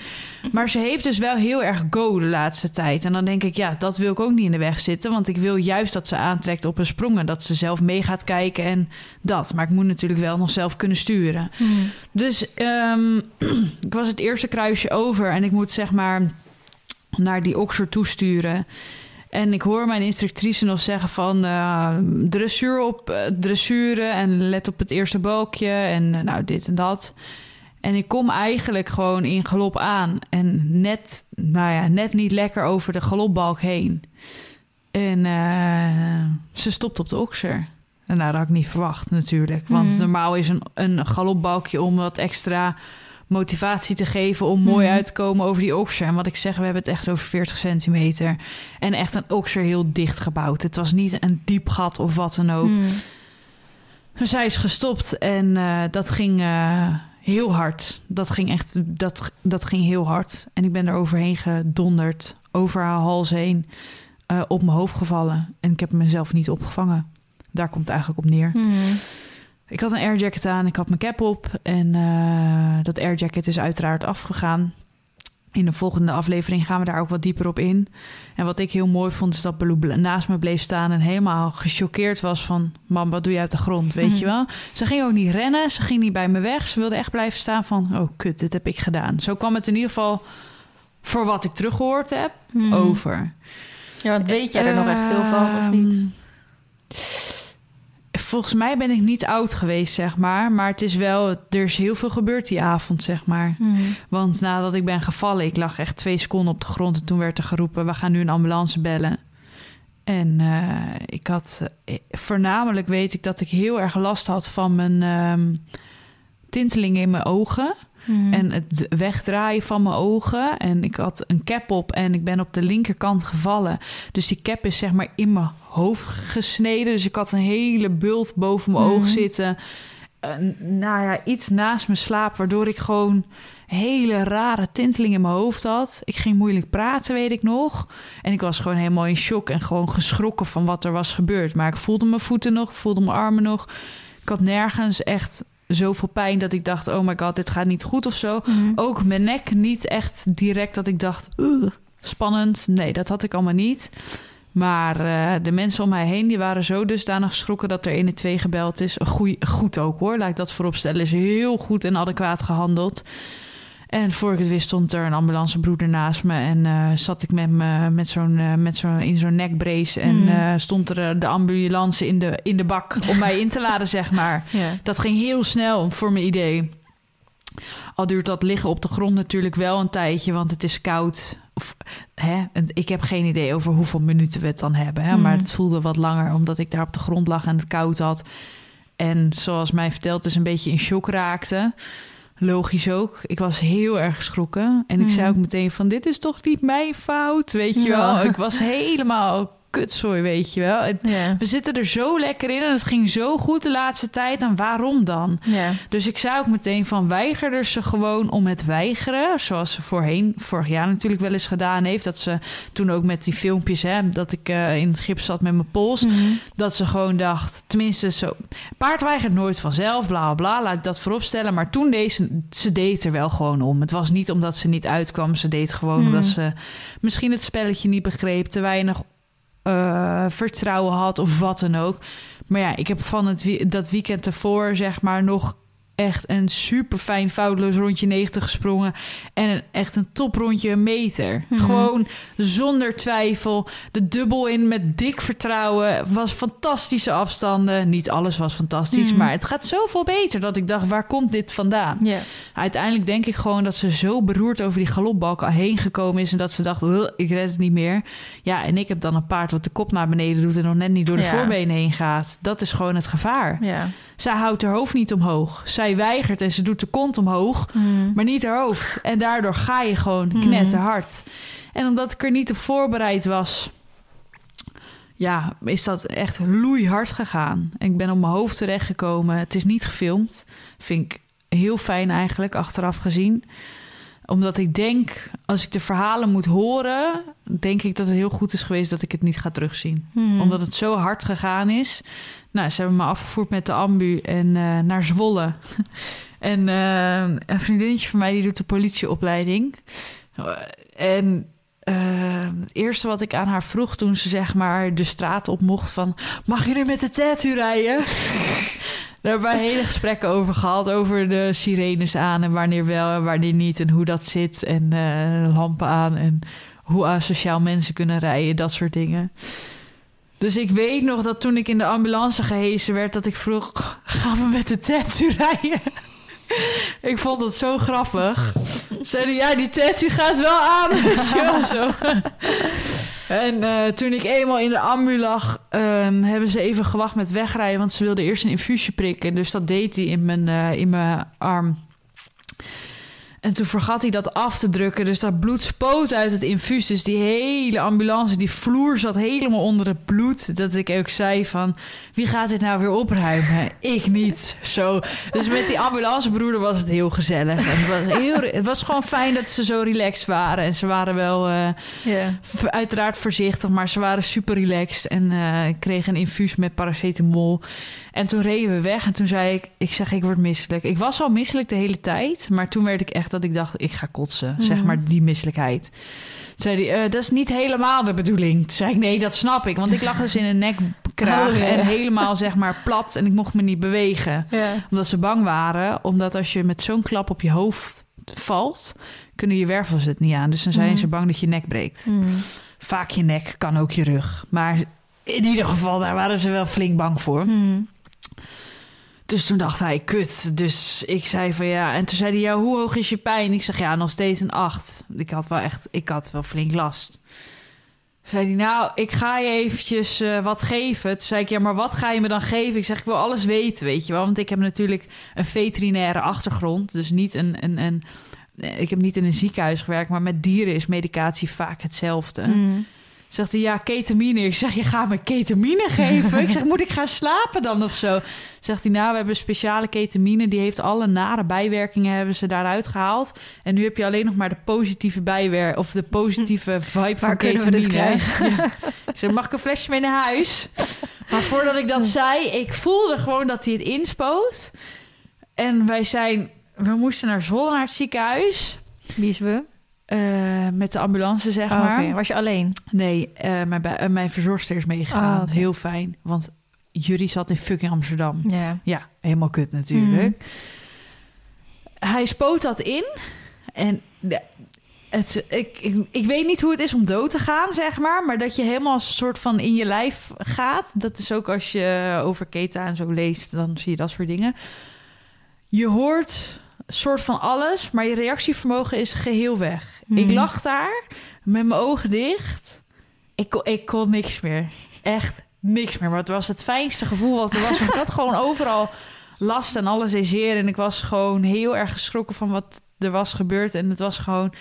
Maar ze heeft dus wel heel erg go de laatste tijd. En dan denk ik, ja, dat wil ik ook niet in de weg zitten. Want ik wil juist dat ze aantrekt op een sprong. En dat ze zelf mee gaat kijken en dat. Maar ik moet natuurlijk wel nog zelf kunnen sturen. Hmm. Dus ehm, ik was het eerste kruisje over en ik moet zeg maar naar die okser toesturen. En ik hoor mijn instructrice nog zeggen van eh, dressuur op eh, dressuren en let op het eerste balkje en eh, nou dit en dat. En ik kom eigenlijk gewoon in galop aan en net, nou ja, net niet lekker over de galopbalk heen. En ze stopt op de okser. En nou, dat had ik niet verwacht natuurlijk. Want Mhm. normaal is een, een galopbalkje om wat extra motivatie te geven... om mooi Mhm. uit te komen over die okser. En wat ik zeg, we hebben het echt over 40 centimeter. En echt een okser heel dicht gebouwd. Het was niet een diep gat of wat dan ook. Dus zij is gestopt en eh, dat ging eh, heel hard. Dat ging echt, dat, dat ging heel hard. En ik ben er overheen gedonderd, over haar hals heen, eh, op mijn hoofd gevallen. En ik heb mezelf niet opgevangen. Daar komt het eigenlijk op neer. Hmm. Ik had een airjacket aan, ik had mijn cap op. En eh, dat airjacket is uiteraard afgegaan. In de volgende aflevering gaan we daar ook wat dieper op in. En wat ik heel mooi vond, is dat Baloo naast me bleef staan... en helemaal gechoqueerd was van... mam, wat doe je uit de grond, weet Mhm. je wel? Ze ging ook niet rennen, ze ging niet bij me weg. Ze wilde echt blijven staan van... oh, kut, dit heb ik gedaan. Zo kwam het in ieder geval, voor wat ik teruggehoord heb, Hmm. over. Ja, want weet jij er nog echt veel van of niet? Volgens mij ben ik niet oud geweest, zeg maar. Maar het is wel, er is heel veel gebeurd die avond, zeg maar. Hmm. Want nadat ik ben gevallen, ik lag echt twee seconden op de grond. En toen werd er geroepen, we gaan nu een ambulance bellen. En eh, ik had, eh, voornamelijk weet ik dat ik heel erg last had van mijn ehm, tinteling in mijn ogen. Hmm. En het wegdraaien van mijn ogen. En ik had een cap op en ik ben op de linkerkant gevallen. Dus die cap is zeg maar in mijn hoofd gesneden. Dus ik had een hele bult boven mijn oog Mhm. zitten. Eh, nou ja, iets naast mijn slaap, waardoor ik gewoon hele rare tinteling in mijn hoofd had. Ik ging moeilijk praten, weet ik nog. En ik was gewoon helemaal in shock en gewoon geschrokken van wat er was gebeurd. Maar ik voelde mijn voeten nog, ik voelde mijn armen nog. Ik had nergens echt zoveel pijn dat ik dacht: oh my god, dit gaat niet goed of zo. Hmm. Ook mijn nek niet echt direct dat ik dacht: "Ugh, spannend. Nee, dat had ik allemaal niet. Maar eh, de mensen om mij heen die waren zo dusdanig geschrokken dat er 112 gebeld is. Goeie, goed ook hoor, laat ik dat vooropstellen. Is heel goed en adequaat gehandeld. En voor ik het wist stond er een ambulancebroeder naast me. En eh, zat ik met, me, met zo'n, eh, met zo'n, in zo'n nekbrace. En Hmm. eh, stond er de ambulance in de, in de bak om mij in te laden, zeg maar. Dat ging heel snel voor mijn idee. Al duurt dat liggen op de grond natuurlijk wel een tijdje, want het is koud. Of, hè, ik heb geen idee over hoeveel minuten we het dan hebben. Hè. Maar het voelde wat langer, omdat ik daar op de grond lag en het koud had. En zoals mij verteld is, een beetje in shock raakte. Logisch ook. Ik was heel erg geschrokken. En ik zei ook meteen van, dit is toch niet mijn fout, weet je Ja. wel. Ik was helemaal kutzooi, weet je wel. Het- Ja. we zitten er zo lekker in en het ging zo goed de laatste tijd. En waarom dan? Ja. Dus ik zei ook meteen van weigerden ze gewoon om het weigeren. Zoals ze voorheen, vorig jaar natuurlijk wel eens gedaan heeft. Dat ze toen ook met die filmpjes, hè, dat ik eh, in het gips zat met mijn pols. Mhm. Dat ze gewoon dacht, tenminste zo... Paard weigert nooit vanzelf, bla bla bla, laat ik dat vooropstellen. Maar toen deed ze, ze deed er wel gewoon om. Het was niet omdat ze niet uitkwam, ze deed gewoon Hmm. omdat ze misschien het spelletje niet begreep, te weinig eh, vertrouwen had of wat dan ook. Maar ja, ik heb van het, dat weekend ervoor zeg maar nog echt een super fijn foutloos rondje 90 gesprongen. En een, echt een toprondje een meter. Mhm. Gewoon zonder twijfel. De dubbel in met dik vertrouwen. Was fantastische afstanden. Niet alles was fantastisch. Mhm. Maar het gaat zoveel beter dat ik dacht, waar komt dit vandaan? Ja. Uiteindelijk denk ik gewoon dat ze zo beroerd over die galopbalk heen gekomen is. En dat ze dacht, "Ugh, ik red het niet meer. Ja, en ik heb dan een paard wat de kop naar beneden doet en nog net niet door de Ja. voorbenen heen gaat. Dat is gewoon het gevaar. Ja. Zij houdt haar hoofd niet omhoog. Zij weigert en ze doet de kont omhoog, Mhm. maar niet haar hoofd. En daardoor ga je gewoon Mhm. knetterhard. En omdat ik er niet op voorbereid was, ja, is dat echt loeihard gegaan. En ik ben op mijn hoofd terechtgekomen. Het is niet gefilmd. Vind ik heel fijn eigenlijk, achteraf gezien. Omdat ik denk, als ik de verhalen moet horen... denk ik dat het heel goed is geweest dat ik het niet ga terugzien Mhm. omdat het zo hard gegaan is. Nou, ze hebben me afgevoerd met de ambu en eh, naar Zwolle. en eh, een vriendinnetje van mij die doet de politieopleiding. Eh, En het eerste wat ik aan haar vroeg toen ze zeg maar de straat op mocht van... mag nu met de tattoo rijden? Daar hebben wij hele gesprekken over gehad. Over de sirenes aan en wanneer wel en wanneer niet. En hoe dat zit en lampen aan en hoe asociaal mensen kunnen rijden. Dat soort dingen. Dus ik weet nog dat toen ik in de ambulance gehezen werd... dat ik vroeg, gaan we met de tattoo rijden? ik vond het zo grappig. Zeiden, ja, die tattoo gaat wel aan. Zo. En eh, toen ik eenmaal in de ambu lag, ehm, hebben ze even gewacht met wegrijden. Want ze wilden eerst een infuusje prikken. Dus dat deed hij in mijn, eh, in mijn arm. En toen vergat hij dat af te drukken. Dus dat bloed spoot uit het infuus. Dus die hele ambulance, die vloer zat helemaal onder het bloed. Dat ik ook zei van, wie gaat dit nou weer opruimen? Ik niet. Zo. Dus met die ambulancebroeder was het heel gezellig. En het, was heel, het was gewoon fijn dat ze zo relaxed waren. En ze waren wel... eh, Uiteraard voorzichtig, maar ze waren super relaxed. En eh, ik kreeg een infuus met paracetamol. En toen reden we weg. En toen zei ik, ik zeg, ik word misselijk. Ik was al misselijk de hele tijd. Maar toen werd ik echt dat ik dacht, ik ga kotsen. Zeg Mhm. maar die misselijkheid. Toen zei hij, eh, dat is niet helemaal de bedoeling. Toen zei ik, nee, dat snap ik. Want ik lag dus in een nekkraag. Oh, ja. En helemaal zeg maar plat. En ik mocht me niet bewegen. Ja. Omdat ze bang waren. Omdat als je met zo'n klap op je hoofd valt... kunnen je wervels het niet aan. Dus dan zijn Mhm. ze bang dat je nek breekt. Mhm. Vaak je nek, kan ook je rug. Maar in ieder geval, daar waren ze wel flink bang voor. Dus toen dacht hij, kut. Dus ik zei van ja. En toen zei hij, ja, hoe hoog is je pijn? Ik zeg, ja, nog steeds een acht. Ik had wel echt, ik had wel flink last. Zei hij, nou, ik ga je eventjes eh, wat geven. Toen zei ik, ja, maar wat ga je me dan geven? Ik zeg, ik wil alles weten, weet je wel. Want ik heb natuurlijk een veterinaire achtergrond. Dus niet een, een, een nee, ik heb niet in een ziekenhuis gewerkt, maar met dieren is medicatie vaak hetzelfde. Mhm. Zegt hij, ja, ketamine. Ik zeg, je gaat me ketamine geven? ik zeg, moet ik gaan slapen dan of zo? Zegt hij, nou, we hebben speciale ketamine. Die heeft alle nare bijwerkingen, hebben ze daaruit gehaald. En nu heb je alleen nog maar de positieve bijwer of de positieve vibe van we ketamine. dit krijgen? Ja. Ik zeg, mag ik een flesje mee naar huis? Maar voordat ik dat zei, ik voelde gewoon dat hij het inspoot. En wij zijn, we moesten naar Zwolle, naar het ziekenhuis. Wie is we? Eh, met de ambulance, zeg Oh, maar. Was je alleen? Nee, eh, mijn, eh, mijn verzorgster is meegegaan. Oké. Heel fijn, want Jury zat in fucking Amsterdam. Ja. Ja, helemaal kut natuurlijk. Mhm. Hij spoot dat in en het, ik, ik, ik weet niet hoe het is om dood te gaan, zeg maar. Maar dat je helemaal als een soort van in je lijf gaat. Dat is ook als je over Keta en zo leest, dan zie je dat soort dingen. Je hoort soort van alles, maar je reactievermogen is geheel weg. Mhm. Ik lag daar met mijn ogen dicht. Ik kon, ik kon niks meer. Echt niks meer. Maar het was het fijnste gevoel wat er was. Want ik had gewoon overal last en alles deed zeer. En ik was gewoon heel erg geschrokken van wat er was gebeurd. En het was gewoon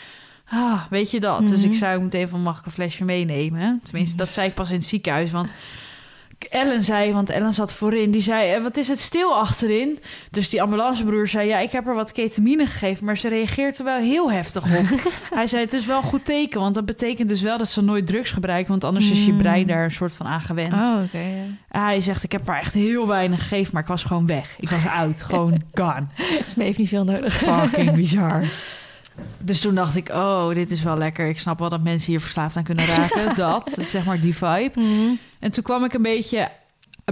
Ah, weet je dat? Dus Mhm. ik zei ook meteen van, mag ik een flesje meenemen? Tenminste, dat zei ik pas in het ziekenhuis, want... Ellen zei, want Ellen zat voorin, die zei, "Eh, wat is het stil achterin? Dus die ambulancebroer zei, ja, ik heb haar wat ketamine gegeven, maar ze reageert er wel heel heftig op. Hij zei, het is wel een goed teken, want dat betekent dus wel dat ze nooit drugs gebruikt, want anders is je Mm. brein daar een soort van aan gewend. Oh. Hij zegt, ik heb haar echt heel weinig gegeven, maar ik was gewoon weg. Ik was uit, gewoon gone. Smee heeft niet veel nodig. Fucking bizar. Dus toen dacht ik, oh, dit is wel lekker. Ik snap wel dat mensen hier verslaafd aan kunnen raken. Dat, zeg maar die vibe. Mhm. En toen kwam ik een beetje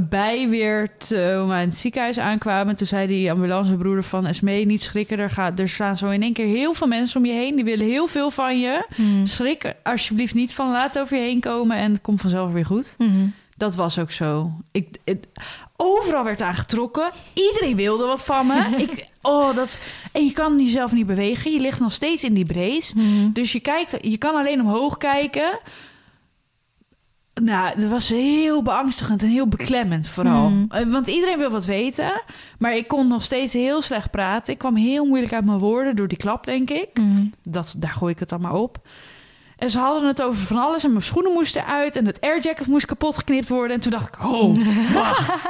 bij weer toen we in het ziekenhuis aankwamen. Toen zei die ambulancebroeder van Esmee, niet schrikken. Er, gaat, er staan zo in één keer heel veel mensen om je heen. Die willen heel veel van je. Mhm. Schrik alsjeblieft niet van. Laat over je heen komen en het komt vanzelf weer goed. Mhm. Dat was ook zo. Ik, het- overal werd aangetrokken. Iedereen wilde wat van me. ik, oh, dat, en je kan jezelf niet bewegen. Je ligt nog steeds in die brace. Mhm. Dus je, kijkt, je kan alleen omhoog kijken. Nou, het was heel beangstigend en heel beklemmend vooral. Hmm. Eh, Want iedereen wil wat weten. Maar ik kon nog steeds heel slecht praten. Ik kwam heel moeilijk uit mijn woorden door die klap, denk ik. Mhm. Dat, daar gooi ik het dan maar op. En ze hadden het over van alles. En mijn schoenen moesten uit. En het airjacket moest kapot geknipt worden. En toen dacht ik, oh, wacht.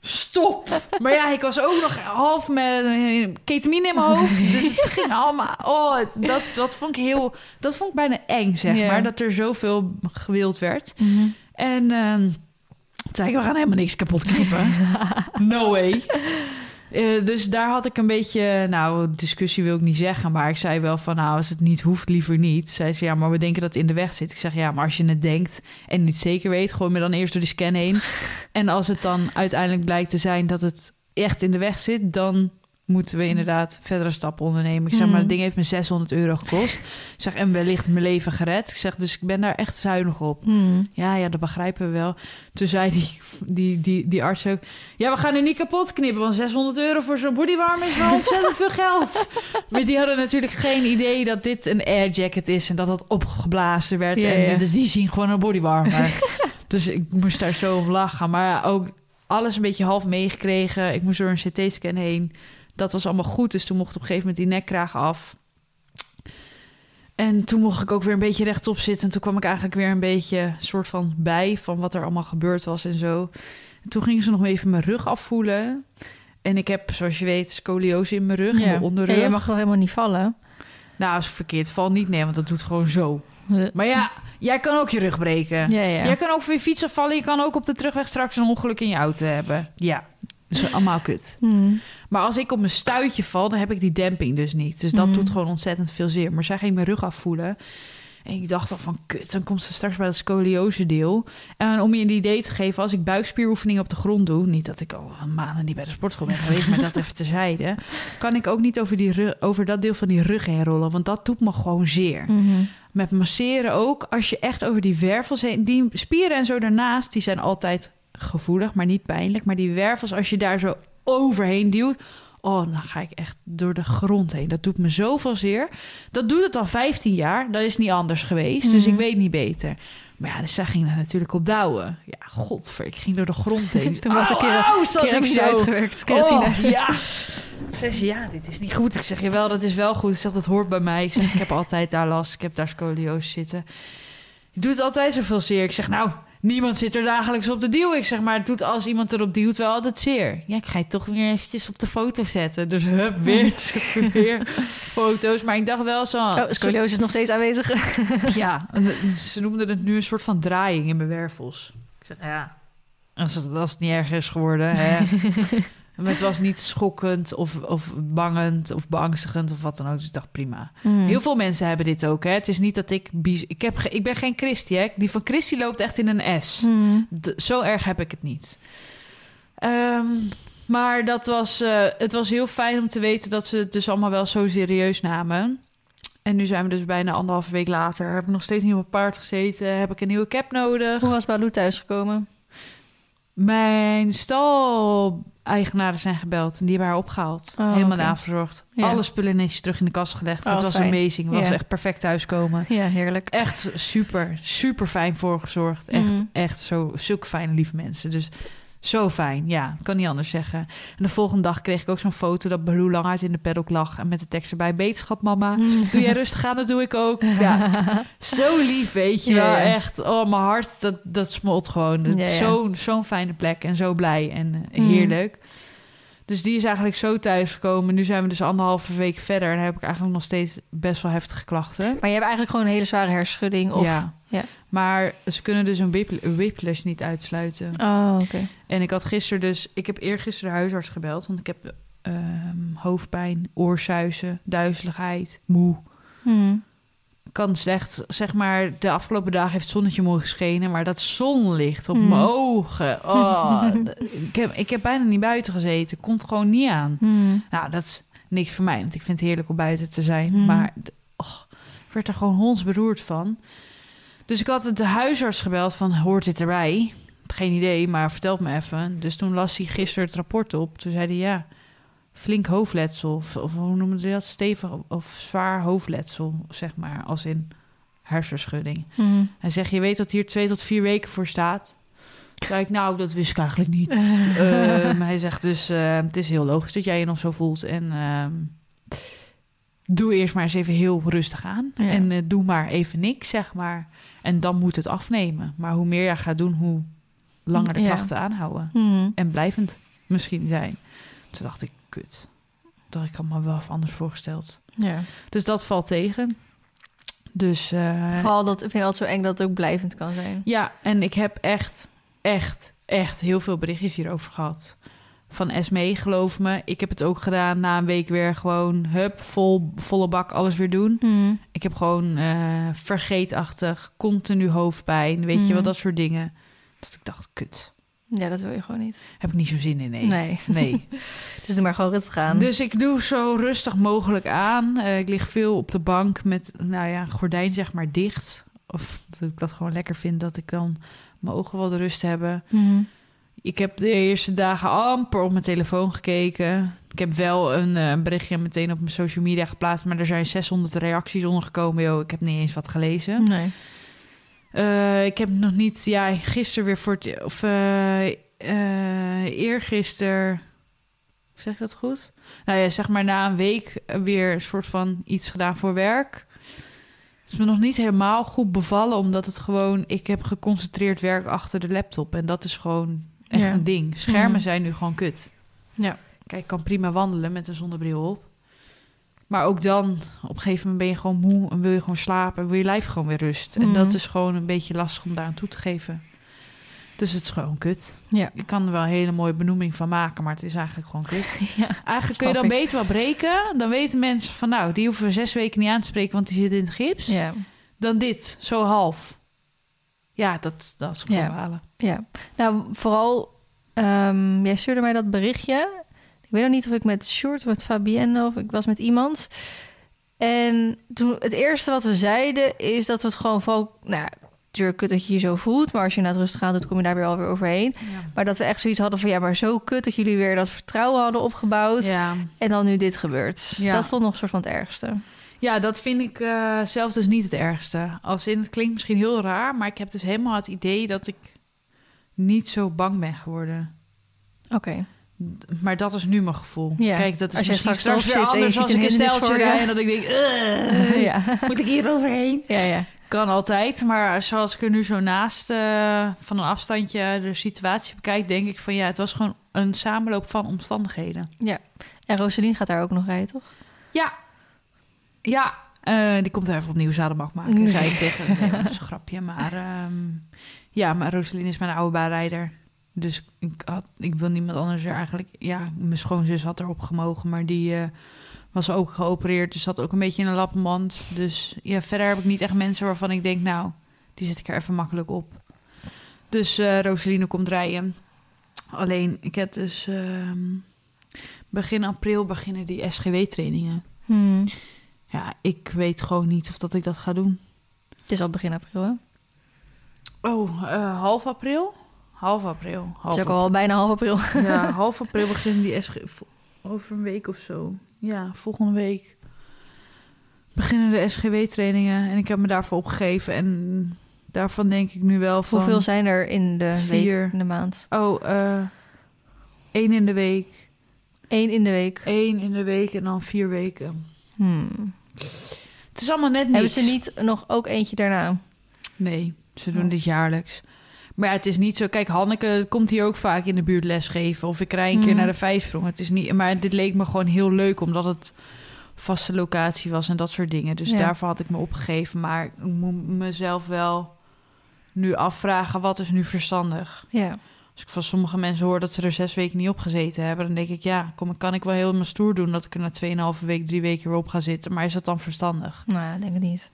Stop. Maar ja, ik was ook nog half met ketamine in mijn hoofd. Dus het ging allemaal... Oh, dat, dat vond ik heel... Dat vond ik bijna eng, zeg maar. Dat er zoveel gewild werd. Mhm. En ehm, toen zei ik, we gaan helemaal niks kapot knippen. no way. Eh, dus daar had ik een beetje, nou, discussie wil ik niet zeggen, maar ik zei wel van, nou, als het niet hoeft, liever niet. Zei ze, ja, maar we denken dat het in de weg zit. Ik zeg, ja, maar als je het denkt en niet zeker weet, gooi me dan eerst door de scan heen. En als het dan uiteindelijk blijkt te zijn dat het echt in de weg zit, dan moeten we inderdaad verdere stappen ondernemen. Ik zeg, maar het ding heeft me 600 euro gekost. Ik zeg, en wellicht mijn leven gered. Ik zeg, dus ik ben daar echt zuinig op. Mhm. Ja, ja, dat begrijpen we wel. Toen zei die, die, die, die arts ook... Ja, we gaan er niet kapot knippen... want 600 euro voor zo'n bodywarmer is wel ontzettend veel geld. Maar die hadden natuurlijk geen idee dat dit een airjacket is... en dat dat opgeblazen werd. Ja, en ja. dus die zien gewoon een bodywarmer. dus ik moest daar zo op lachen. Maar ook alles een beetje half meegekregen. Ik moest door een CT-scan heen. Dat was allemaal goed. Dus toen mocht op een gegeven moment die nekkraag af... En toen mocht ik ook weer een beetje rechtop zitten. En toen kwam ik eigenlijk weer een beetje soort van bij van wat er allemaal gebeurd was en zo. En toen gingen ze nog even mijn rug afvoelen. En ik heb, zoals je weet, scoliose in mijn rug, Ja. mijn Ja, onderrug. je mag wel helemaal niet vallen. Nou, als verkeerd val niet, nee, want dat doet gewoon zo. Ja, Maar ja, jij kan ook je rug breken. ja. ja. Jij kan ook van je fiets afvallen. Je kan ook op de terugweg straks een ongeluk in je auto hebben. Ja, dus allemaal kut. Mhm. Maar als ik op mijn stuitje val, dan heb ik die demping dus niet. Dus dat Mhm. doet gewoon ontzettend veel zeer. Maar zij ging mijn rug afvoelen. En ik dacht al van, kut, dan komt ze straks bij dat scoliose deel. En om je een idee te geven, als ik buikspieroefeningen op de grond doe... niet dat ik al maanden niet bij de sportschool ben geweest... maar dat even terzijde... kan ik ook niet over, die rug, over dat deel van die rug heen rollen. Want dat doet me gewoon zeer. Mhm. Met masseren ook, als je echt over die wervels heen... die spieren en zo daarnaast, die zijn altijd gevoelig, maar niet pijnlijk. Maar die wervels, als je daar zo overheen duwt... oh, dan ga ik echt door de grond heen. Dat doet me zoveel zeer. Dat doet het al 15 jaar. Dat is niet anders geweest, dus ik Mhm. weet niet beter. Maar ja, dus zij ging er natuurlijk op douwen. Ja, godver, ik ging door de grond heen. Toen was keer- Auw, zat ik Keratine zo. uitgewerkt. Oh, ja. Zei ze, ja, dit is niet goed. Ik zeg, jawel, dat is wel goed. Ik zeg, dat hoort bij mij. Ik zeg, ik heb altijd daar last. Ik heb daar scoliose zitten. Je doet altijd zoveel zeer. Ik zeg, nou, niemand zit er dagelijks op de duw. Ik zeg, maar het doet als iemand erop duwt wel altijd zeer. Ja, ik ga je toch weer eventjes op de foto zetten. Dus hup, weer, weer foto's. Maar ik dacht wel zo... Oh, scoliose is nog steeds aanwezig. Ja, ze noemden het nu een soort van draaiing in mijn wervels. Ik zeg, ja, als het, als het niet erger is geworden, hè. Maar het was niet schokkend of, of bangend of beangstigend of wat dan ook. Dus ik dacht, prima. Mhm. Heel veel mensen hebben dit ook, hè. Het is niet dat ik... Ik, heb, ik ben geen Christie, hè. Die van Christie loopt echt in een S. D- zo erg heb ik het niet. Ehm, maar dat was, eh, het was heel fijn om te weten dat ze het dus allemaal wel zo serieus namen. En nu zijn we dus bijna anderhalve week later. Heb ik nog steeds niet op een paard gezeten. Heb ik een nieuwe cap nodig. Hoe was Baloo thuisgekomen? Mijn stal-eigenaren zijn gebeld. En die hebben haar opgehaald. Oh, Helemaal oké. naverzorgd. Ja. Alle spullen netjes terug in de kast gelegd. Oh, het was fijn. amazing. Het was echt perfect thuiskomen. Ja, heerlijk. Echt super, super fijn voorgezorgd. Echt, Mhm. echt zo, zulke fijne lieve mensen. Dus Zo fijn, ja. Kan niet anders zeggen. En de volgende dag kreeg ik ook zo'n foto dat Baloo languit in de paddock lag. En met de tekst erbij, beterschap mama. Doe jij rustig aan, dat doe ik ook. Ja, zo lief, weet je Ja, wel. ja. Echt, oh, mijn hart, dat, dat smolt gewoon. Dat Ja. Zo'n fijne plek en zo blij en eh, Mm. Dus die is eigenlijk zo thuisgekomen. Nu zijn we dus anderhalve week verder. En dan heb ik eigenlijk nog steeds best wel heftige klachten. Maar je hebt eigenlijk gewoon een hele zware hersenschudding. Of... ja. ja. Maar ze kunnen dus een whiplash niet uitsluiten. Oh, oké. En ik had gisteren dus... Ik heb eergisteren de huisarts gebeld. Want ik heb ehm, hoofdpijn, oorsuizen, duizeligheid, moe. Hmm. Kan slecht, zeg maar... De afgelopen dagen heeft het zonnetje mooi geschenen. Maar dat zonlicht op Mm. mijn ogen. Oh, ik, heb, ik heb bijna niet buiten gezeten. Komt gewoon niet aan. Hmm. Nou, dat is niks voor mij. Want ik vind het heerlijk om buiten te zijn. Mm. Maar oh, ik werd er gewoon hondsberoerd van. Dus ik had de huisarts gebeld van... Hoort dit erbij? Geen idee, maar vertel het me even. Dus toen las hij gisteren het rapport op. Toen zei hij ja, flink hoofdletsel. Of, of hoe noemde hij dat? Stevig of zwaar hoofdletsel, zeg maar. Als in hersenschudding. Hmm. Hij zegt, je weet dat hier twee tot vier weken voor staat. Ik, nou, dat wist ik eigenlijk niet. Ehm, hij zegt dus, eh, het is heel logisch dat jij je nog zo voelt. En ehm, doe eerst maar eens even heel rustig aan. Ja. En eh, doe maar even niks, zeg maar. En dan moet het afnemen. Maar hoe meer jij gaat doen, hoe langer de Ja. klachten aanhouden. Hmm. En blijvend misschien zijn. Toen dacht ik, kut. Dat ik had me wel anders voorgesteld. Ja. Dus dat valt tegen. Dus eh, Vooral dat ik vind altijd zo eng dat het ook blijvend kan zijn. ja, en ik heb echt, echt, echt heel veel berichtjes hierover gehad. Van Esmee, geloof me. Ik heb het ook gedaan na een week weer gewoon, hup, vol, volle bak alles weer doen. Hmm. Ik heb gewoon eh, vergeetachtig, continu hoofdpijn, weet je wel, dat soort dingen. Dat ik dacht, kut, Ja, dat wil je gewoon niet. heb ik niet zo zin in, nee. Nee. Nee. Dus doe maar gewoon rustig aan. Dus ik doe zo rustig mogelijk aan. Eh, ik lig veel op de bank met, nou ja, gordijn zeg maar dicht. Of dat ik dat gewoon lekker vind, dat ik dan mijn ogen wel de rust hebben. Hmm. Ik heb de eerste dagen amper op mijn telefoon gekeken. Ik heb wel een eh, berichtje meteen op mijn social media geplaatst, maar er zijn 600 reacties ondergekomen. Yo, ik heb niet eens wat gelezen. Nee. Eh, ik heb nog niet, ja, gisteren weer voor het, of eh eergisteren, zeg ik dat goed? Nou ja, zeg maar na een week weer een soort van iets gedaan voor werk. Het is me nog niet helemaal goed bevallen, omdat het gewoon, ik heb geconcentreerd werk achter de laptop en dat is gewoon echt Ja. een ding. Schermen Mhm. zijn nu gewoon kut. Ja. Kijk, ik kan prima wandelen met een zonnebril op. Maar ook dan, op een gegeven moment ben je gewoon moe en wil je gewoon slapen en wil je lijf gewoon weer rust. En Mhm. dat is gewoon een beetje lastig om daar aan toe te geven. Dus het is gewoon kut. Ja. Ik kan er wel een hele mooie benoeming van maken, maar het is eigenlijk gewoon kut. ja. Eigenlijk kun je dan ik. beter wel breken. Dan weten mensen van nou, die hoeven we zes weken niet aan te spreken, want die zit in het gips. Ja. Dan dit, zo half. Ja, dat, dat is gewoon Ja. balen. Ja, nou vooral, ehm, jij stuurde mij dat berichtje. Ik weet nog niet of ik met Short met Fabienne of ik was met iemand. En toen het eerste wat we zeiden is dat we het gewoon van, nou, natuurlijk kut dat je je zo voelt, maar als je naar het rustig aan doet, kom je daar weer alweer overheen. Maar dat we echt zoiets hadden van, ja, maar zo kut dat jullie weer dat vertrouwen hadden opgebouwd Ja. en dan nu dit gebeurt. Ja. Dat vond ik nog een soort van het ergste. Ja, dat vind ik eh, zelf dus niet het ergste. Als in, het klinkt misschien heel raar, maar ik heb dus helemaal het idee dat ik niet zo bang ben geworden. Oké. Maar dat is nu mijn gevoel. Ja. Kijk, dat is Als je misschien straks straks weer zit en je anders als ziet ik een je. rij en dat ik denk, "Ugh, ja. moet ik hier overheen? ja, ja. Kan altijd, maar zoals ik er nu zo naast eh, van een afstandje de situatie bekijk, denk ik van ja, het was gewoon een samenloop van omstandigheden. Ja. En Rosalien gaat daar ook nog rijden, toch? Ja, ja. eh, die komt er even opnieuw zadelbak maken, Nee. zei ik tegen nee, dat is een grapje. Maar ehm, ja, maar Rosalien is mijn oude baanrijder. Dus ik, had, ik wil niemand anders er eigenlijk... Ja, mijn schoonzus had erop gemogen, maar die eh, was ook geopereerd. Dus zat ook een beetje in een lappenmand. Dus ja, verder heb ik niet echt mensen waarvan ik denk... Nou, die zet ik er even makkelijk op. Dus eh Rosaline komt rijden. Alleen, ik heb dus... ehm, begin april beginnen die SGW-trainingen. Hmm. Ja, ik weet gewoon niet of dat ik dat ga doen. Het is al begin april, hè? Oh, eh, half april? Half april. Het Half is ook al bijna half april. Ja, half april beginnen die SG... Over een week of zo. Ja, volgende week. Beginnen de SGW-trainingen. En ik heb me daarvoor opgegeven. En Daarvan denk ik nu wel van... Hoeveel zijn er in de Vier. week, in de maand? Oh, eh één in de week. Eén in de week. Één in de week en dan vier weken. Hmm. Het is allemaal net niks. Hebben ze niet nog ook eentje daarna? Nee, ze doen Oh. dit jaarlijks. Maar ja, het is niet zo... Kijk, Hanneke komt hier ook vaak in de buurt lesgeven. Of ik rij een keer Mhm. naar de vijfsprong. Het is niet... Maar dit leek me gewoon heel leuk, omdat het vaste locatie was en dat soort dingen. Dus Ja. daarvoor had ik me opgegeven. Maar ik moet mezelf wel nu afvragen, wat is nu verstandig? Ja. Als ik van sommige mensen hoor dat ze er zes weken niet op gezeten hebben... dan denk ik, ja, kom, kan ik wel helemaal stoer doen... dat ik er na tweeënhalve week, drie weken weer op ga zitten. Maar is dat dan verstandig? Nou, ja, denk het niet.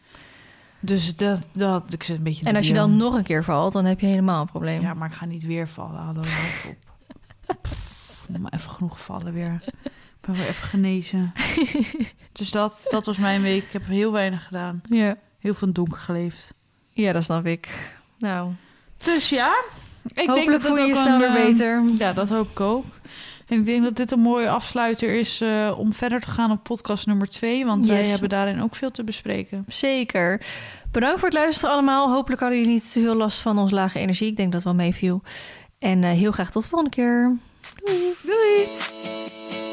Dus dat, dat ik zit een beetje... En als je dan nog een keer valt, dan heb je helemaal een probleem. Ja, maar ik ga niet weer vallen. Hallo, op. Pff, me even genoeg vallen weer. Ik ben weer even genezen. dus dat, dat was mijn week. Ik heb heel weinig gedaan. Ja. Heel veel donker geleefd. Ja, dat snap ik. Nou, Dus ja, ik hopelijk denk dat voel het je ook je snel weer een, eh, beter. Ja, dat hoop ik ook. En ik denk dat dit een mooie afsluiter is eh, om verder te gaan op podcast nummer twee. Want wij hebben daarin ook veel te bespreken. Zeker. Bedankt voor het luisteren allemaal. Hopelijk hadden jullie niet te veel last van onze lage energie. Ik denk dat wel meeviel. En eh, heel graag tot de volgende keer. Doei!